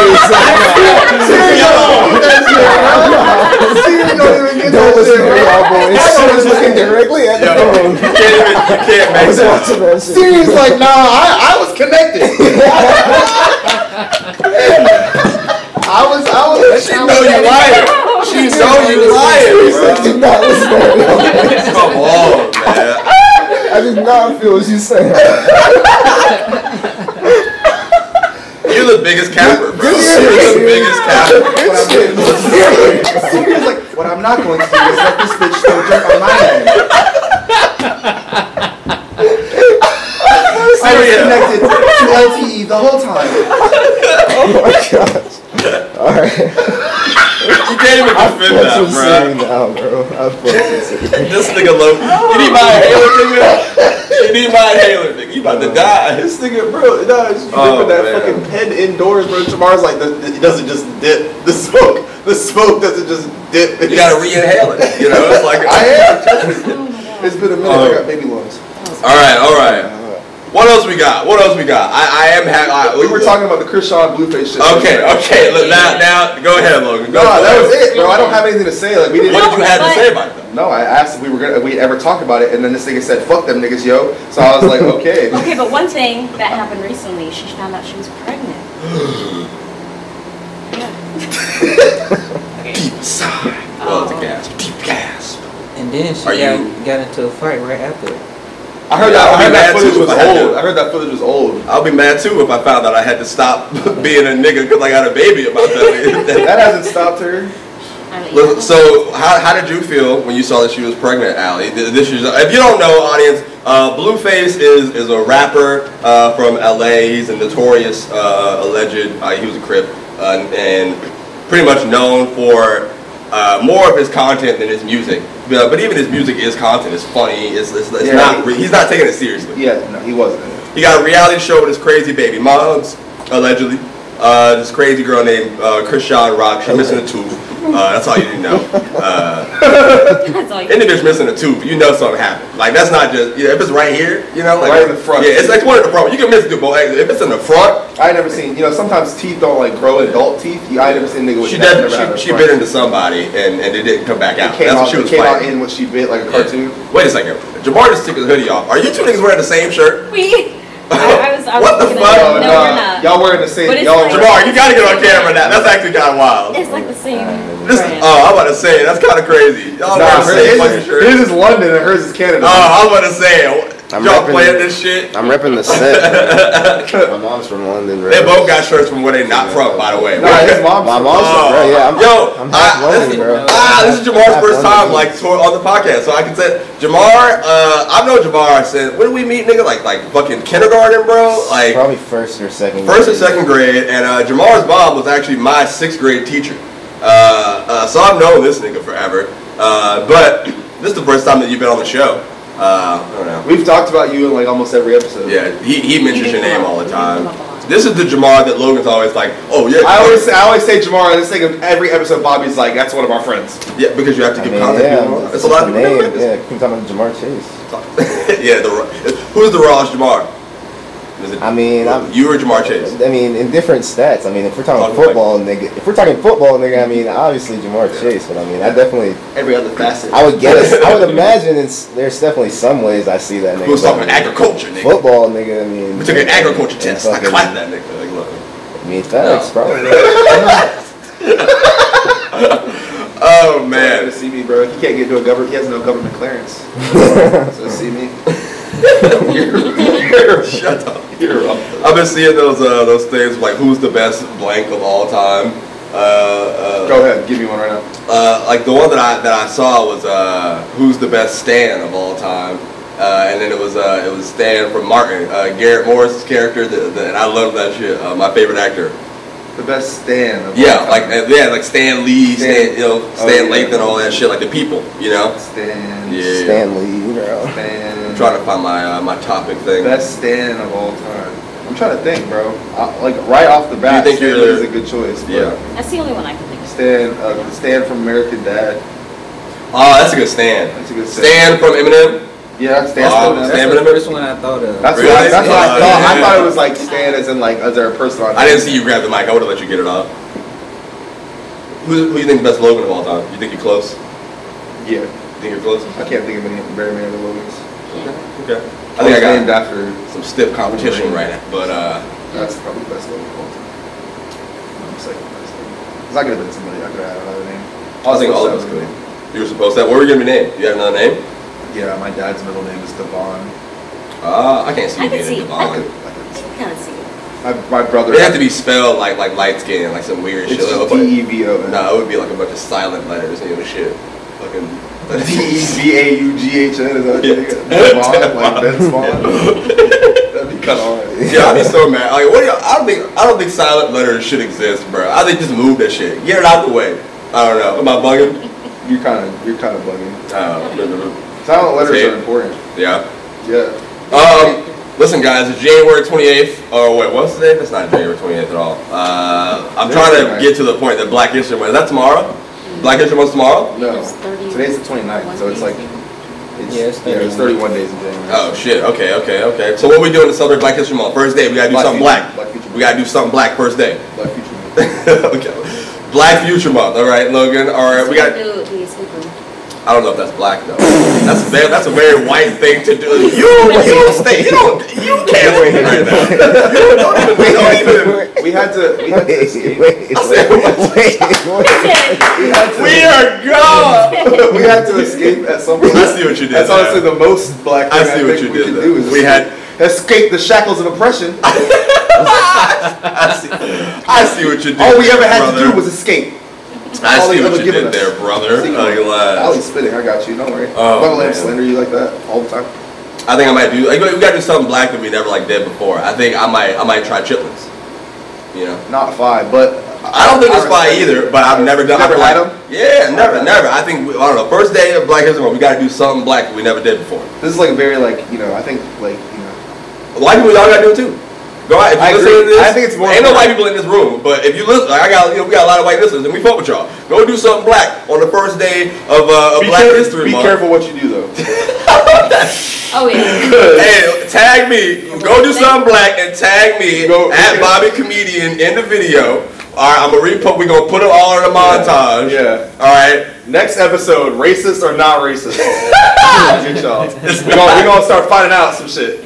Siri don't get that shit, bro. Siri don't even get Don't that listen shit, to bro. y'all boys. I She don't was listen. looking directly at the Yo, phone. you can't even. You can't I make was that. watching that shit. Siri's like, nah, I, I was connected. I was, I was. She know you lying. You lying, You do bro. not listen to me. Come on, man. I did not feel what you said. You're the biggest capper, bro. You're the biggest capper. What I'm doing, He's like, what I'm not going to do is let this bitch throw dirt on my head. Oh, I was connected LTE the whole time. Oh my gosh. Alright. You can't even I defend fucked that, with bro. Sing now, bro. I fucked. This nigga low. You need my inhaler, nigga. You need my inhaler, nigga. You about to die. This nigga, bro, no, it's Oh, dipping that man. fucking pen indoors, bro. Tomorrow's like, the, it doesn't just dip. The smoke, the smoke doesn't just dip. You gotta re-inhale it. You know, it's like. I am. trust me. Oh my god. It's been a minute. Oh. I got baby lungs. All right, all right. What else we got? What else we got? I, I am happy. We were talking about the Chrisean Blueface shit. Okay, okay. Look, now, now, go ahead, Logan. Go No, ahead. that was it, bro. I don't have anything to say. Like we didn't. What did you have to say about it? though? No, I asked if we were gonna if we ever talk about it, and then this nigga said, "Fuck them niggas, yo." So I was like, okay. Okay, but one thing that happened recently, she found out she was pregnant. yeah. Deep sigh. Oh, it's a oh. gasp. Deep gasp. And then she Are got, you- got into a fight right after. I heard Yeah, that. I'll I be heard that footage was I had to. old. I heard that footage was old. I'll be mad too if I found out I had to stop being a nigga because I got a baby about that. That hasn't stopped her. I mean, so how, how did you feel when you saw that she was pregnant, Ali? This is if you don't know, audience, uh, Blueface is is a rapper uh, from LA. He's a notorious uh, alleged. Uh, he was a crip uh, and pretty much known for uh, more of his content than his music. But, but even his music is content. It's funny. It's, it's, it's Yeah, not. he- he's not taking it seriously. Yeah, no, he wasn't. He got a reality show with his crazy baby moms, allegedly. Uh, this crazy girl named uh, Chrisean Rock. She's missing a tooth. Uh, that's all you need to know. Uh, that's all you any bitch missing a tooth, you know something happened. Like that's not just you know, if it's right here, you know, like Right in the front. Yeah, it's like one in the front. You can miss a tooth, but if it's in the front, I never seen. You know, sometimes teeth don't like grow adult teeth. You, I never seen a nigga with she that. did. never She, she bit into somebody and, and it didn't come back out. It came That's out. what she It was came out in what she bit like a Yeah. cartoon. Wait a second. Jamar just took his hoodie off. Are you two niggas wearing the same shirt? We. I, I was. I was What the thinking fuck? Of, no, nah, we're not. Y'all wearing the same. But it's Y'all. like- Jamar, you gotta get on camera now. That's actually kind of wild. It's like the same. This, brand. oh, I'm about to say that's kind of crazy. Y'all Nah, wear the same his, fucking is, shirt. his is London and hers is Canada. Oh, I'm about to say, I'm y'all playing this shit. I'm repping the set. My mom's from London, bro. They both got shirts from where they not from, by the way. His mom's My mom's from, bro. Yeah, I'm, Yo, I'm half I- London, this, bro. ah, this is Jamar's first time like tour on the podcast, so I can say Jamar. Uh, I've known Jamar since when did we meet, nigga? Like like fucking kindergarten, bro. Like Probably first or second. first or second grade, and uh, Jamar's mom was actually my sixth grade teacher. Uh, uh, so I've known this nigga forever. Uh, but this is the first time that you've been on the show. Uh, I don't know. We've talked about you in like almost every episode. Yeah, he, he mentions your name all the time. come up a lot. This is the Jamar that Logan's always like, oh yeah. I always say, I always say Jamar, and this thing of every episode, Bobby's like, that's one of our friends. yeah, because you have to I give mean, content. yeah, it's It's a lot of just people. name. that Yeah, this. you can talk about Ja'Marr Chase. yeah, the who's the Raj Jamar? Is it I mean, I'm- you or Ja'Marr Chase? I mean, in different stats. I mean, if we're talking Talking football, nigga, if we're talking football, nigga, I mean, obviously Ja'Marr Chase, but I mean, I definitely, Every other facet. I would guess, I would imagine it's, there's definitely some ways I see that nigga. Who's but talking I agriculture, nigga? Football, nigga. I mean, We took an agriculture and test. I fucking- clapped that nigga. Like, look. I mean, facts, probably. Oh Man, man. to see me, bro. He can't get into a government. He has no government clearance. so see me. Shut up. You're wrong. I've been seeing those uh, those things like who's the best blank of all time. Uh, uh, Go ahead, give me one right now. uh, like the one that I that I saw was uh, who's the best Stan of all time, uh, and then it was uh, it was Stan from Martin, uh, Garrett Morris' character, the, the, and I love that shit. Uh, my favorite actor. The best stand. Of Yeah, all like time. uh, yeah, like Stan Lee, Stan, Stan. you know, Oh, Stan yeah. Lathan, all that shit, like the people, you know. Stan. Yeah. Stanley, bro. Stan. I'm trying to find my uh, my topic thing. Best stand of all time. I'm trying to think, bro. Uh, like right off the bat, think Stan is a good choice. Yeah. That's the only one I can think of. Stan, uh, Stan from American Dad. Oh, that's a good Stan. That's a good Stan from Eminem. Yeah, Stan. Oh, Stan, Stan that's, Eminem? the first one I thought of. that's Really? what I, that's what I Uh, thought. I thought it was like Stan as in like as their person on. I didn't see you grab the mic. I would have let you get it off. Who, who do you think the best Logan of all time? You think you're close? Yeah, You think you're close? I can't think of any very many other Logans. Okay. I think I got named after. some stiff competition right now, but uh, That's probably the best Logan of all time. I'm second best. It's not gonna be somebody I could have had another name. I think all of us could. You were supposed to. What were you gonna be named? You have another name? Yeah, my dad's middle name is Devon. Uh, I can't see I you can being see. a I Devon. can, I can kind of see. My, my brother. It have to be spelled like like light skin, like some weird It's shit. just Like- D E V O N. No, it would be like a bunch of silent letters, you know, shit. Fucking. D E V A U G H N is that what Yeah. you think? Devon, like Ben Spawn. That'd be kind of hard. Yeah, I'd be so mad. Like, what? Do you, I don't think I don't think silent letters should exist, bro. I think just move that shit. Get it out the way. I don't know. Am I bugging? You're kind of you're kind of bugging. Uh, Silent letters are important. yeah. Yeah. Um, listen, guys, it's January 28th. Oh, wait, what's the date? That's not January 28th at all. Uh, I'm trying to Thursday. get to the point that Black History Month. Is that tomorrow? Black History Month tomorrow? No. Today's the 29th, so it's like it's, Yeah, it's yeah, it's 31 31. days in January. Oh, shit. Okay, okay, okay. So, what we doing to celebrate Black History Month? First day, we gotta do Black something Future- black. Black We gotta do something black first day. Black Future Month. okay. Black Future Month. All right, Logan. All right, we got. do the escape room. I don't know if that's black though. That's a very, that's a very white thing to do. You you stay. You don't. You can't wait right now. You don't even. You don't even. We had to we had to Wait, escape. wait, I said, what? wait, wait. We had to, We are gone. we had to escape at some point. I see what you did That's there. honestly the most black thing I I, what think you we did could do is We had- escape the shackles of oppression. I see. I see what you did. All we ever had brother. to do was escape. I see what you did us. there, brother. See, you lied. Ali's spitting. I got you. Don't worry. Oh, man. and slender. You like that all the time? I think I might do. Like, we gotta do something black that we never like did before. I think I might. I might try chitlins. You know. Not five, but I don't think it's it. either, but I've never done. Never had like- them. Yeah, never, never. I think we, I don't know. First day of Black History Month, we got to do something black that we never did before. This is like very like you know. I think like you know. White people, y'all got to do it too. Go out. If you I listen agree. to this, I think it's more Ain't no white people in this room, but if you listen, like I got, you know, we got a lot of white listeners, and we fuck with y'all. Go do something black on the first day of, uh, of Be, Black care- History be Month. careful what you do though. Oh yeah. Hey, tag me. Go do something black and tag me Go- at Bobby Comedian in the video. All right, I'm gonna repost. We gonna put it all in a montage. Yeah. All right. Next episode, racist or not racist? Get y'all. We gonna, we gonna start finding out some shit.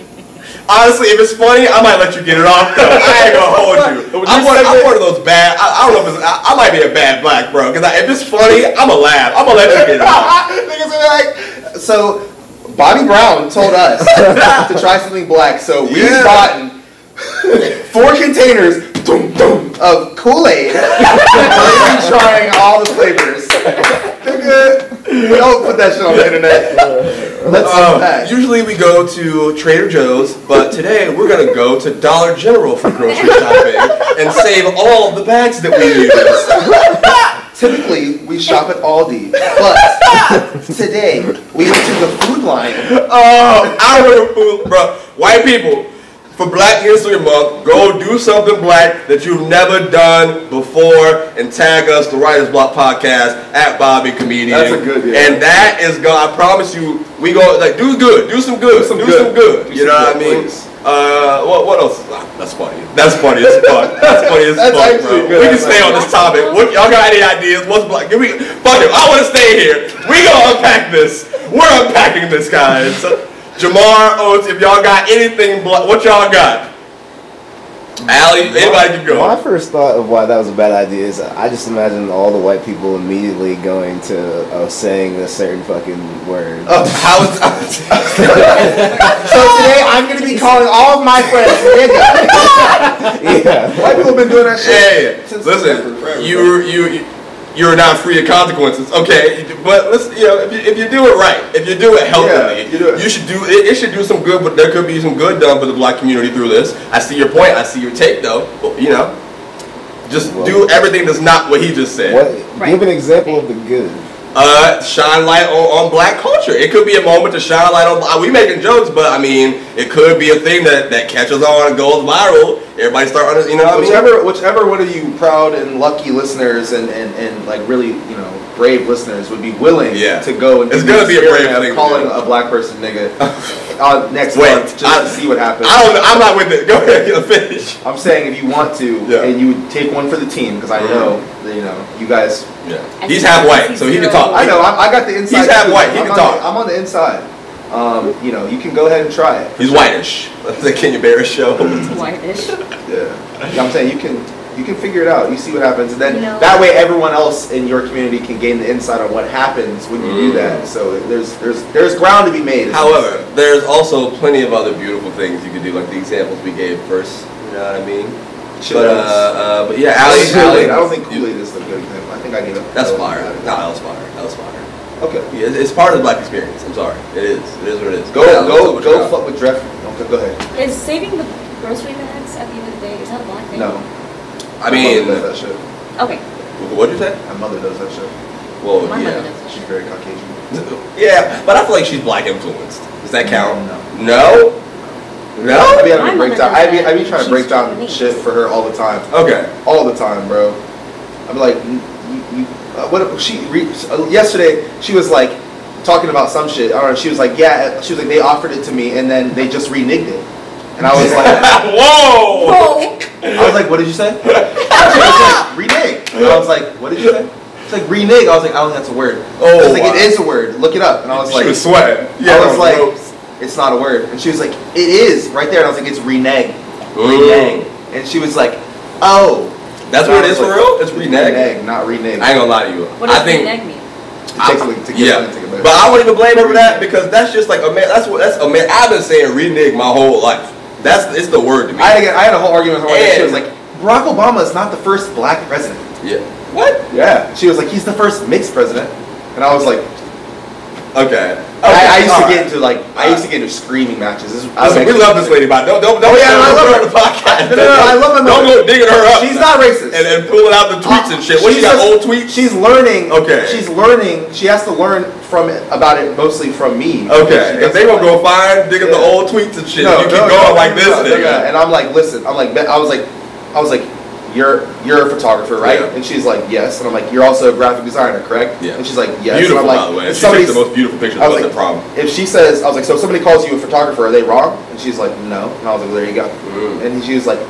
Honestly, if it's funny, I might let you get it off. Though. I ain't gonna hold you. I'm one, I'm one of those bad. I, I don't know if it's. I, I might be a bad black bro. Cause I, if it's funny, I'ma laugh. I'ma let you get it off. Niggas be like, so Bobby Brown told us to try something black, so we've Yeah. gotten four containers dum, dum, of Kool-Aid. We're trying all the flavors. Don't put that shit on the internet. Let's Um, usually we go to Trader Joe's, but today we're gonna go to Dollar General for grocery shopping and save all the bags that we use. Typically, we shop at Aldi, but today we went to the food line. Oh, I food, bro. White people, for Black History Month, go do something black that you've never done before and tag us, the Writers Block Podcast, at Bobby Comedian. That's a good, yeah. And that is going I promise you, we go, like, do good, do some good, do some some good. good. Do you some know what I mean? please. Uh, what, what else? Ah, That's funny. That's funny as fuck. That's funny as That's fuck, bro. good. We can stay on this topic. What, y'all got any ideas? What's black? Give me, fuck it. I want to stay here. We gonna unpack this. We're unpacking this, guys. Jamar, Oats, if y'all got anything, what y'all got? Ali, anybody can go. My first thought of why that was a bad idea is I just imagine all the white people immediately going to uh, saying a certain fucking word. Uh, how is, So today I'm gonna be calling all of my friends nigga. yeah. White people have been doing that shit. hey, since listen, forever, you you you're not free of consequences. Okay, but let's you know, if you, if you do it right, if you do it healthily, Yeah, you do it. should do it, it. should do some good, but there could be some good done for the black community through this. I see your point. I see your take, though. But, you know, just do everything that's not what he just said. What? Right. Give an example of the good. Uh, shine light on, on black culture. It could be a moment to shine light on. uh, We making jokes, but I mean, it could be a thing that, that catches on and goes viral. Everybody start, you know, what I mean? Whichever, whichever one of you proud and lucky listeners and, and, and like really, you know, brave listeners would be willing Yeah. to go and It's do gonna be a brave experiment of thing calling do. a black person nigga uh, next Wait, month just I- to see what happens. I don't, I'm not with it. Go ahead, get finish. I'm saying if you want to Yeah. and you would take one for the team because I know that, you know you guys. Yeah, I he's half white, so he can talk. I know I, I got the inside. He's half too. white, he I'm can on talk. The, I'm on the inside. Um, you know, you can go ahead and try it. He's whitish. the Kenya Barris show. He's Whitish. Yeah. Yeah, I'm saying you can You can figure it out. You see what happens, and then You know- that way everyone else in your community can gain the insight on what happens when you do Mm. that. So there's there's there's ground to be made. However, there's also plenty of other beautiful things you could do, like the examples we gave first. You know what I mean? Shit, But uh, uh, but yeah, I Ali, don't think Ali, Kool-Aid- I don't think Kool-Aid is the good example. I think I need a. That's fire. No, that was fire. That was fire. Okay. Yeah, it's, it's part of the black experience. I'm sorry. It is. It is what it is. Go Yeah, go what's go fuck with Jeff. Okay, go ahead. Is saving the grocery bags at the end of the day, is that a black thing? No. Up? I mean, mother does that shit. Okay, what'd you say? My mother does that shit. Well, my mother yeah. does She's very Caucasian. Yeah, but I feel like she's black influenced. Does that count? No. No? I No? be having My to break down. I be. I be trying to break down Chinese. shit for her all the time. Okay. all the time, bro. I'm like, you, you, uh, what? She re, uh, yesterday she was like talking about some shit. I don't know. She was like, yeah. She was like, they offered it to me and then they just reneged it. And I was like, Whoa! Whoa! I was like, what did you say? She was like, renege. And I was like, what did you say? It's like, renege. I was like, I don't think that's a word. Oh, I was like, wow. it is a word. Look it up. And I was like, she was sweating. Yeah, I was on like, ropes. it's not a word. And she was like, it is right there. And I was like, it's renege. Mm. Renege. And she was like, oh. That's what it is was for real? It's renege? Renege, not renege. I ain't gonna lie to you. What does I think, renege mean? It takes like to yeah, it, take it back. but I wouldn't even blame her for that because that's just like a man. That's what that's a man. I've been saying renege my whole life. That's it's the word to me. I had, a, I had a whole argument with her. day. She was like, Barack Obama is not the first black president. yeah. What? Yeah. She was like, he's the first mixed president. And I was like, Okay. I, I used to Alright. get into like, I used to get into uh, screaming matches. This, Listen, we love this lady, but don't don't don't. Oh, yeah, don't I love her. on the podcast. No, no, no, I love my Don't go digging her up. She's not racist. And then pulling out the tweets and uh, shit. What she got just- old tweets? She's learning. Okay. She's learning. She has to learn from it, about it mostly from me. Okay. If they gonna go find dig up the old tweets and shit, No, you keep going like this, nigga. And I'm like, listen, I'm like, I was like, I was like, you're you're a photographer, right? Yeah. And she's like, yes. And I'm like, you're also a graphic designer, correct? Yeah. And she's like, yes. Beautiful, and I'm like, by the way. if She takes the most beautiful pictures. What's like, the problem? If she says, I was like, so if somebody calls you a photographer, are they wrong? And she's like, no. And I was like, well, there you go. Mm. And she was like,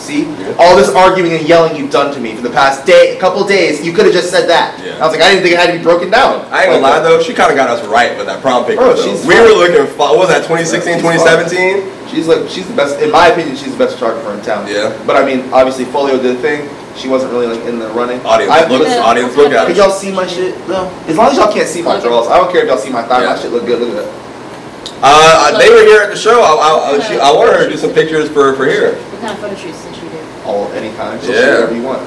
see, Yeah. all this arguing and yelling you've done to me for the past day, couple days, you could have just said that. Yeah. I was like, I didn't think it had to be broken down. I ain't gonna Like, lie though, she kind of got us right with that prom picture. Bro, though. she's we were looking. What was that? 2016, She's fine. 2017. She's like, she's the best, in my opinion, she's the best photographer in town. Yeah. But I mean, obviously, Folio did a thing. She wasn't really like in the running. Audience, I, look, listen, Yeah. audience, look at Could it. y'all see my shit? No. As long as y'all can't see my Look. draws, I don't care if y'all see my thigh. Yeah. My shit look good. Look at that. Uh, they were here at the show. I, I, I, she, I wanted her to do some pictures for for here. What kind of photo shoots did you do? All anytime. So Yeah. yeah. Whatever you want.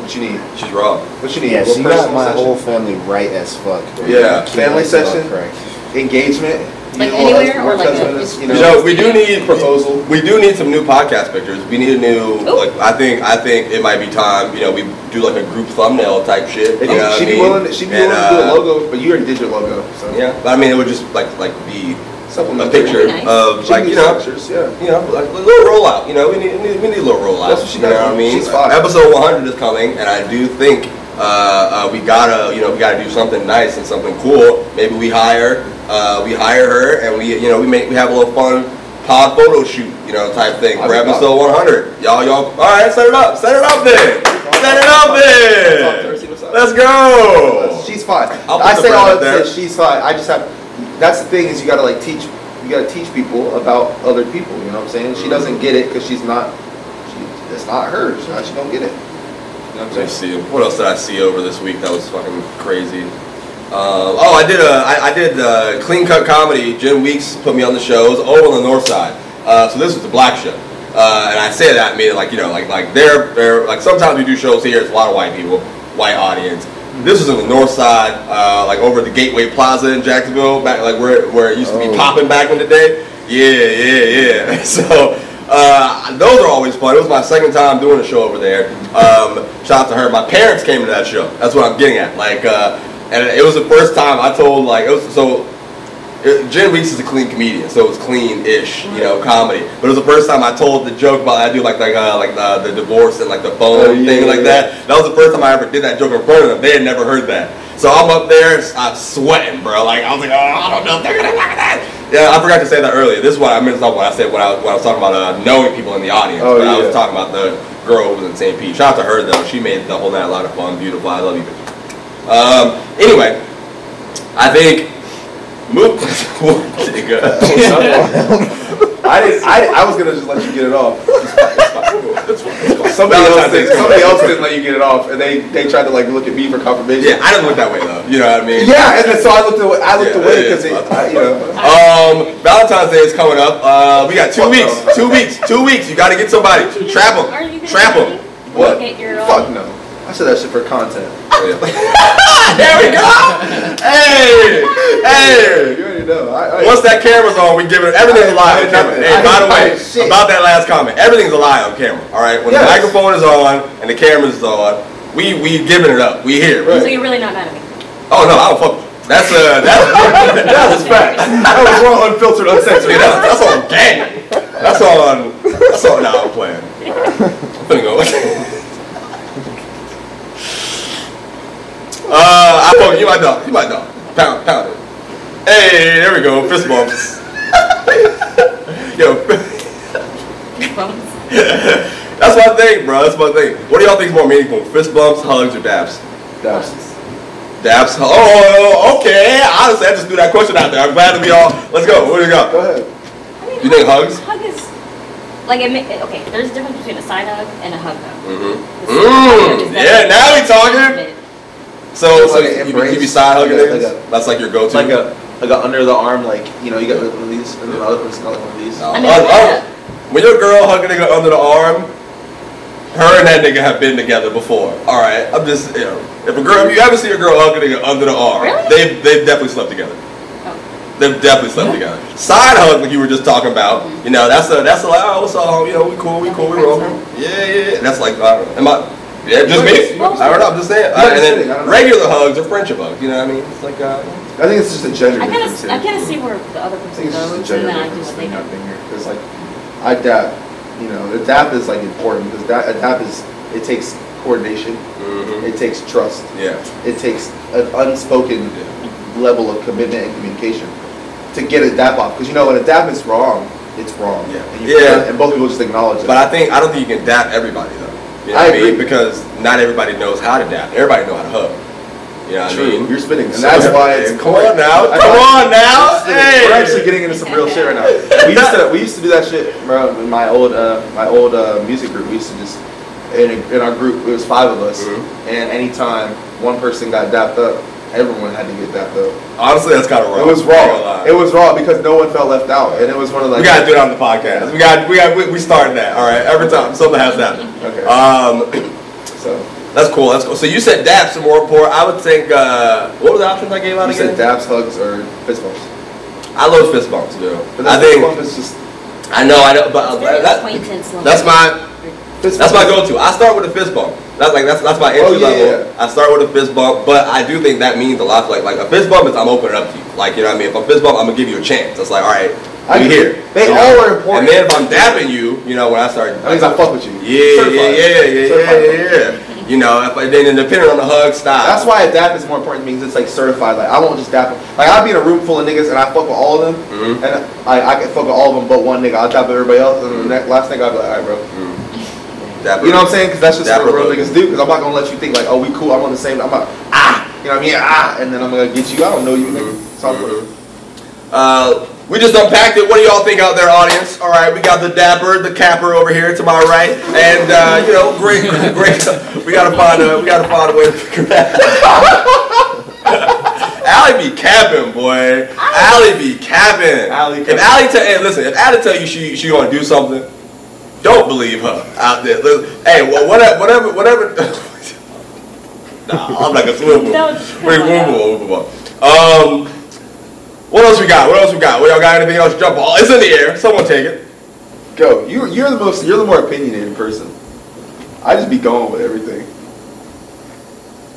What you need? She's raw. What you need? Yeah, What she got personal my session? whole family right as fuck. Yeah. Keep Family myself session? Correct. Engagement. Like know, anywhere or like a- husband is, you know, You know, we do need proposal. We do need some new podcast pictures. We need a new Ooh. like. I think I think it might be time. You know, we do like a group thumbnail type shit. If You know what she'd I be mean? willing. She'd be And, willing to do a uh, logo, but you already did your logo. So Yeah, but I mean, it would just like like be a picture Nice. of She like you know. structures, yeah. You know, like a little rollout. You know, we need, we need, we need a little rollout. That's what she you know what I mean? She's. Episode 100 is coming, and I do think uh, uh, we gotta, you know, we gotta do something nice and something cool. Maybe we hire, uh, we hire her, and we, you know, we make we have a little fun pod photo shoot, you know, type thing for I'll be episode 100. Y'all, y'all, all right, set it up, set it up then, set it up Talk then. see what's up. Let's go. She's fine. I'll I say all that there. to say she's fine. I just have. That's the thing is you gotta like teach. You gotta teach people about other people. You know what I'm saying? She doesn't get it because she's not. She, it's not her. She, she don't get it. You know what I'm saying? see. What else did I see over this week that was fucking crazy? Uh, oh, I did a I, I did uh, clean cut comedy. Jim Weeks put me on the shows over on the north side. Uh, so this was the black show, uh, and I say that meaning like you know like like they're they're like sometimes we do shows here. It's a lot of white people, white audience. This was in the north side, uh, like over at the Gateway Plaza in Jacksonville, back like where where it used to be Oh. popping back in the day. Yeah, yeah, yeah. So uh, those are always fun. It was my second time doing a show over there. Um, shout out to her. My parents came to that show. That's what I'm getting at. Like, uh, and it was the first time I told like it was so. Jen Weeks is a clean comedian, so it was clean-ish, you know, comedy. But it was the first time I told the joke about I do like like uh, like the, the divorce and like the phone Oh, yeah, thing like yeah. that. That was the first time I ever did that joke in front of them. They had never heard that. So I'm up there, I'm sweating, bro. Like I was like, oh, I don't know if they're gonna like that. Yeah, I forgot to say that earlier. This is what I meant to talk about. I said when I was, when I was talking about uh, knowing people in the audience. Oh, but I was talking about the girl who was in St. Pete. Shout out to her though. She made the whole night a lot of fun, beautiful. I love you. bitch. Um, anyway, I think move. Nigga. I didn't. I, I was gonna just let you get it off. It's fine, it's fine. It's fine, it's fine. somebody else did. Somebody else didn't let you get it off, and they they tried to like look at me for confirmation. Yeah, I didn't look that way though. You know what I mean? Yeah, and then so I looked away. I looked Yeah, away because yeah. you know. Um, Valentine's Day is coming up. Uh, we got two Fuck weeks. no. Two weeks. Two weeks. You got to get somebody. Trap them. Are you gonna Trap them. What? Get your Fuck no. I said that shit for content. there we go. Hey, hey. You already know. I, I, Once that camera's on, we give it everything's live on I- camera. I- Hey, by the way, shit. about that last comment, everything's alive on camera. All right, when the microphone is on and the camera's on, we we giving it up. We here. Right. So you're really not mad at me? Oh no, I don't fuck. with you. That's uh, that's that was facts. That was raw, unfiltered, uncensored. Yeah, that's, that's on gang. That's on. That's on. Now I'm playing. I'm finna go. uh, I fuck you, my dog. You my dog. Pound, pound it. Hey, there we go. Fist bumps. Yo, Bums. that's my thing, bro. That's my thing. What do y'all think is more meaningful? Fist bumps, hugs, or dabs? That's Dabs. Oh, okay. Honestly, I just threw that question out there. I'm glad to be all. Let's go. What do you got? Go ahead. I mean, You think hugs? Hug is like it, ma- okay. There's a difference between a side hug and a hug hug. Mm-hmm. The side hug Mm, yeah, now we talking. Intimate. So, so like you, an be- you be side hugging Like a- niggas? like a- That's like your go-to. Like a like a under the arm, like you know, you got one of these, and then the other person's got one of these. No. I mean, Uh, yeah. when your girl hug a nigga under the arm, her and that nigga have been together before. All right, I'm just you know, if a girl, if you ever see a girl hug a nigga under the arm, Really? they've they've definitely slept together. Oh. They've definitely slept together. Side hug, like you were just talking about, you know, that's a that's a like, oh, what's up, homie? You know, we cool, we cool, we roll. Yeah, yeah. And that's like, I don't know. Am I? Yeah, just me. I don't know. I'm just saying. Uh, and just kidding, I then regular hugs are friendship hugs. You know what I mean? It's like, uh, I think it's just a gender I kinda, here. I kind of see where the other I person think it's just a goes, gender and then I do difference what they thing do. happening here. Because like, I dap, you know, the dap is like important because that a dap is it takes coordination, mhm. it takes trust, yeah. it takes an unspoken level of commitment and communication to get a dap off. Because you know when a dap is wrong, it's wrong. Yeah. And, you, Yeah. and both people just acknowledge it. But I think I don't think you can dap everybody though. You know I what I mean? agree. Because not everybody knows how to dap. Everybody know how to hug. You know what I True, mean? you're spinning, and So- that's why it's come on now, come on now. We're actually getting into some real shit right now. We used to we used to do that shit, bro. In my old uh, my old uh, music group, we used to just in, a, in our group it was five of us, Mhm. and anytime one person got dapped up, everyone had to get that though. honestly, that's kind of wrong. It was I'm not raw. It was raw because no one felt left out, and it was one of like we gotta do it on the podcast. We got we got we, we started that. All right, every time something has to happen. Okay, Um, so that's cool. That's cool. So you said daps are more important. I would think. Uh, what were the options I gave out you again? said daps, hugs, or fist bumps. I love fist bumps, dude. But I that fist think. bump is just I know. I know. But It's uh, that, that's my fist That's my go-to. I start with a fist bump. That's like that's that's my Oh, entry yeah, level. yeah. I start with a fist bump, but I do think that means a lot. Like like a fist bump is I'm opening up to you. Like you know what I mean. If a fist bump, I'm gonna give you a chance. It's like all right, I we here. They know? all are important. And then if I'm dapping you, you know when I start. That means I fuck with you. Yeah, yeah, yeah, yeah, yeah, yeah, yeah. You know, if I, then depending on the hug style. That's why a dap is more important means it's like certified. Like I won't just dap them. Like I'll be in a room full of niggas and I fuck with all of them, Mhm. and I I can fuck with all of them but one nigga. I'll dap everybody else, and the next, last thing I'll be like, all right, bro. Dapper. You know what I'm saying? Because that's just Dapper what real niggas do. Because I'm not gonna let you think like, oh, we cool. I'm on the same. I'm like, ah, you know what I mean? Ah, and then I'm gonna get you. I don't know you, nigga. So I'm- Mhm. Uh, we just unpacked it. What do y'all think out there, audience? All right, we got the dapper, the capper over here to my right, and uh, you know, great, great. We gotta find a, we gotta find a way to figure that. Ali be capping, boy. Ali be capping. Ali If capping. Ali tell, hey, listen, if Allie tell you she she gonna do something, don't believe her out there. Listen, hey, well, whatever, whatever, whatever. nah, I'm not gonna swivel. No, Wait, come move on. on, move on. Um, what else we got? What else we got? We y'all got anything else? to Jump ball. It's in the air. Someone take it. Go. You you're the most. You're the more opinionated person. I just be going with everything.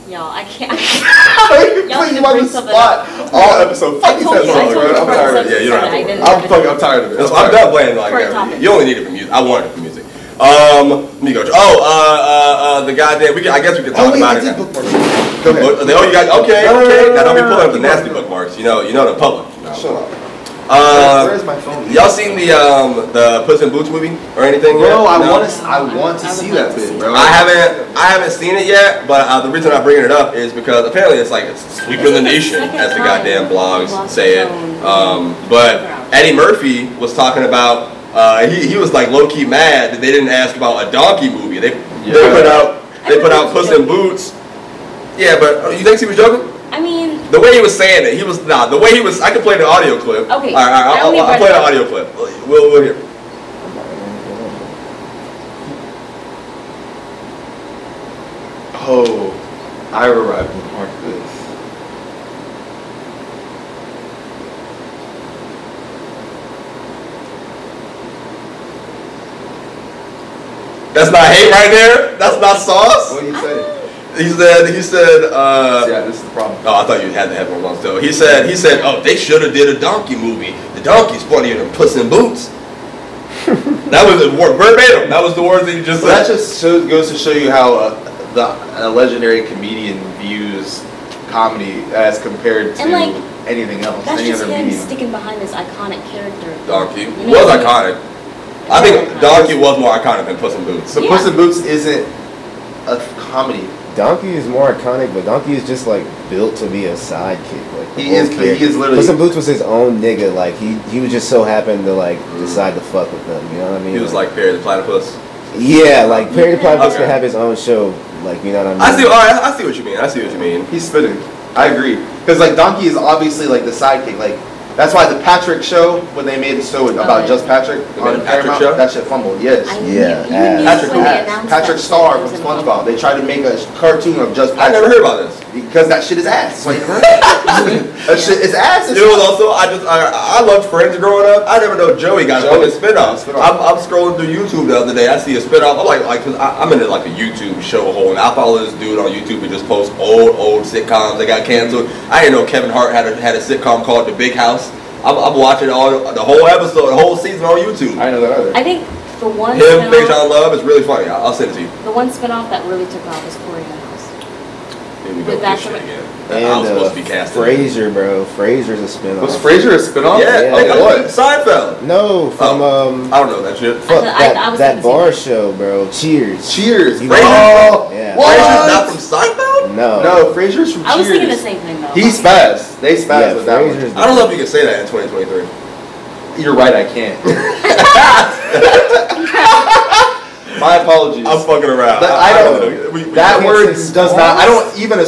Y'all, I can't. you Y'all put need you to on bring the something spot all episode. Fuck I these told you, I headphones, told you. I'm tired of it. Yeah, you don't have to. I'm it. fucking. I'm tired of it. That's- I'm I'm done playing like that. You only need it for music. I wanted it for music. Um, let me go. Oh, uh, uh, uh, the goddamn. We can. I guess we can talk Oh wait, about I it. did now. Go ahead. Oh, you got okay, okay. Now don't be pulling up the nasty bookmarks. You know, you know the public. No. Shut up. Uh, Where's my phone? y'all seen the um the Puss in Boots movie or anything? yet? Bro, I No? want to. I want to I see that to bit, bro. I haven't I haven't seen it yet, but uh, the reason I'm bringing it up is because apparently it's like it's sweeping the nation, as the goddamn blogs say it. Um, but Eddie Murphy was talking about uh, he he was like low key mad that they didn't ask about a donkey movie. They They put out they put out Puss in. Boots. Yeah, but uh, you think he was joking? I mean, The way he was saying it, he was nah. The way he was, I can play the audio clip. Okay, All right, all I right I'll, I'll, I'll play the audio clip. We'll, we'll hear. Oh, I arrived in Mark this. That's not hate right there. That's not sauce. What did you say? He said. He said. Uh, yeah, this is the problem. Oh, I thought you had the headphones on still. He said, he said, oh, they should have did a donkey movie. The donkey's funnier than Puss in Boots. that was the word verbatim. That was the words that you just said. that just shows, goes to show you how uh, the a legendary comedian views comedy as compared to like, anything else, that's any just other him medium. sticking behind this iconic character. Donkey You was know, iconic. I think Donkey was more iconic than Puss in Boots. So Yeah. Puss in Boots isn't a comedy. Donkey is more iconic, but Donkey is just like built to be a sidekick. Like He whole is- he character. is literally- Puss in Boots was his own nigga. Like he he was just so happened to like mm. decide to fuck with them. You know what I mean? He was like Perry the Platypus. yeah, like Perry the Platypus Okay. could have his own show. Like you know what I mean? I see. All right, I see what you mean. I see what you mean. He's spitting. I agree. Because like Donkey is obviously like the sidekick. Like that's why the Patrick show when they made the show about just Patrick on a Patrick Paramount, show? that shit fumbled. Yes. I Yeah, knew, you Patrick, when Ass. Patrick Star from was SpongeBob. They tried to make a cartoon of just Patrick. I never heard about this. Because that shit is ass. Like, that shit is ass. It was also I just I, I loved Friends growing up. I never know Joey got a Joey fucking spinoff. spinoff. I'm, I'm scrolling through YouTube the other day. I see a spinoff. I'm like like cause I, I'm in like a YouTube show hole, and I follow this dude on YouTube who just posts old old sitcoms that got canceled. I didn't know Kevin Hart had a, had a sitcom called The Big House. I'm, I'm watching all the whole episode, the whole season on YouTube. I know that either. I think the one Him, spinoff, Dejan Love is really funny. I'll, I'll send it to you. the one spinoff that really took off was Cory in the House. Here we go With with that shit again. And I was uh, supposed to be casting. Frasier, bro. Frasier's a spinoff. Was Frasier a spinoff? Yeah, Yeah. like, what? Seinfeld. No, from um, I don't know that shit. fuck, I- I that, was that bar show, bro. Cheers. Cheers. You- Oh, Yeah. what? Frasier's not from Seinfeld. No. No, Frasier's from I was Cheers. thinking the same thing though. He spazzed. They spazzed Yeah, with that one. Frasier's. I don't know if you can say that in 2023. You're right, I can't. My apologies. I'm fucking around. That- I don't. know. We- we- that word does not. I don't even.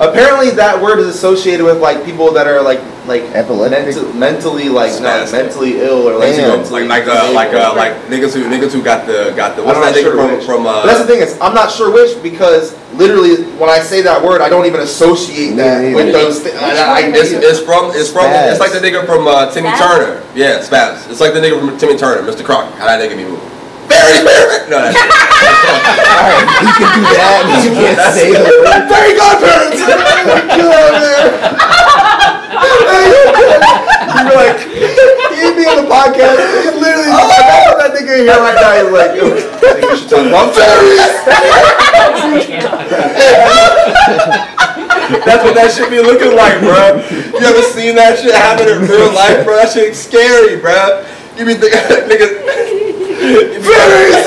Apparently, that word is associated with like people that are like like Epileptic? mental- mentally like not Spastic. mentally ill or like Damn. mentally like like uh, like uh, like niggas who niggas who got the got the what's I'm that not nigga sure from which. from uh But that's the thing is, I'm not sure which because literally when I say that word, I don't even associate that neither. with those. Th- Which I, I, one it's, it's from it's from Spaz. it's like the nigga from uh, Timmy Spaz? Turner. Yeah, Spaz. It's like the nigga from Timmy Turner, Mr. Crocker. How that nigga be moving? Very very. No, that's. Alright, you can do that, but you can't That's say it. the word. Fairy godparents! Get out of there! You're like, he'd be on the podcast. He literally, oh. that nigga here right now. He's like, yo, I think we should talk about fairies. That's what that shit be looking like, bro. You ever seen that shit happen in real life, bro? That shit's scary, bro. You be thinking, nigga. you Fairies!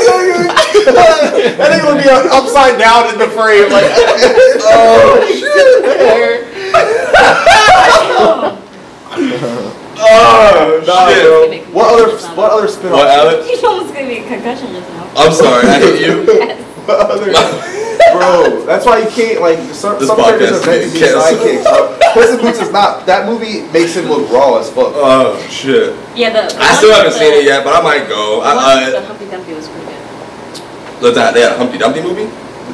that nigga would be upside down in the frame, like, Oh shit! Oh nah, shit! bro. What other, what other spin What, Alex? You almost gave me a concussion just now. I'm sorry, I hit you. What other, bro, that's why you can't, like, some, This some characters podcast are meant to is be canceled. sidekicks, bro. Puss in Boots is not, that movie makes him look raw as fuck. Oh shit! Yeah, the, the I one still with haven't the- seen it yet, but I might go. The one with I, the uh, Humpty Dumpty was pretty good. look, that they had a Humpty Dumpty movie.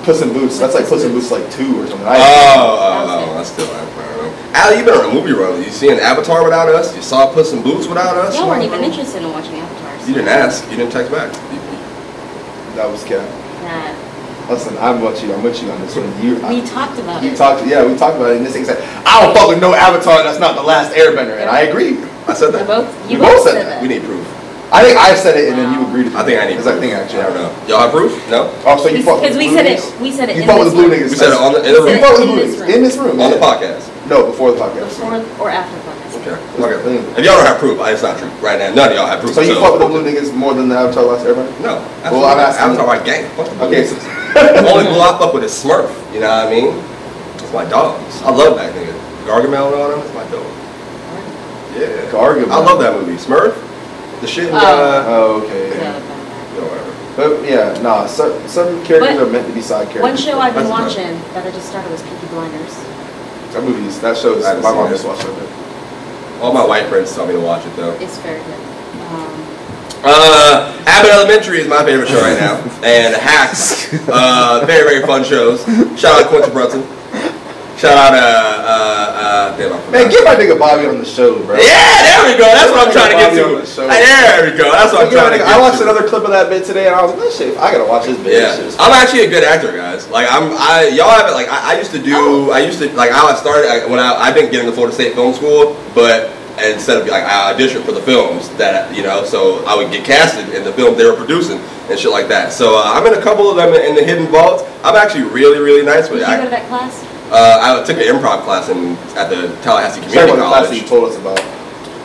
Puss in Boots, that's like Puss in Boots like two or something. Oh, I, oh, oh, I oh, oh, oh, still haven't. I don't know. Al, you been on a movie run. You seen Avatar without us? You saw Puss in Boots without us? Y'all weren't even interested in watching Avatars. You didn't ask. You didn't text back. That was Cap. Nah. Listen, I'm with you. I'm with you on this one. You, We talked about you it. talked. Yeah, we talked about it. And this thing said, "I don't fuck with no Avatar. That's not the last Airbender." And I agree. I said You that. both, you We both both said said that. that. We need proof. I think I said it, and then you agreed. with I think I need. Because proof. I think actually. I don't know. Y'all have proof? No. Oh, so you fought with Because the we blue said niggas? it, we said it You in fought this with the blue room. niggas. We said it on the in the We You room fought with the blue this niggas room. in this room. on the yeah. podcast. No, before the podcast. Before or after the podcast. Okay. Clean. Okay. If y'all don't have proof, it's not true. Right now, none of y'all have proof. So you fought with the blue niggas more than the Avatar Last Airbender? No. Well, I'm asking- Avatar my gang. Fuck the blue Okay, so niggas. The only blue I fuck with is Smurf. You know what I mean? It's my dogs. I love that nigga. Gargamel and all them. It's my dog. Yeah. Gargamel. I love that movie. Smurf. The shit. in, Oh. Uh, Oh, okay. Yeah, yeah. no, whatever. But yeah, nah. Some some characters But are meant to be side characters. One show I've been That's watching that I just started was Peaky Blinders. That movies, that shows. I My mom just watched it. All my white friends tell me to watch it though. It's very good. Um, Uh, Abbott Elementary is my favorite show right now, and Hacks, uh, very very fun shows. Shout out Quinta Brunson. Shout out uh uh uh. Damn, I forgot. Man, get my nigga Bobby on the show, bro. Yeah, there we go. That's what I'm trying to get Bobby on the to. show. There we go. That's what I'm Get my trying to nigga- get I watched to. another clip of that bit today, and I was like, "This shit, I gotta watch this bit." Yeah, This shit I'm actually a good actor, guys. Like I'm, I y'all haven't like I, I used to do. I used to like I started I, when I I didn't get into Florida State Film School, but instead of like I auditioned for the films that you know, so I would get casted in the films they were producing and shit like that. So uh, I'm in a couple of them in the hidden vault. I'm actually really really nice with did it. you go to that class? Uh, I took an improv class in at the Tallahassee Sorry Community about the class that College. you told us about.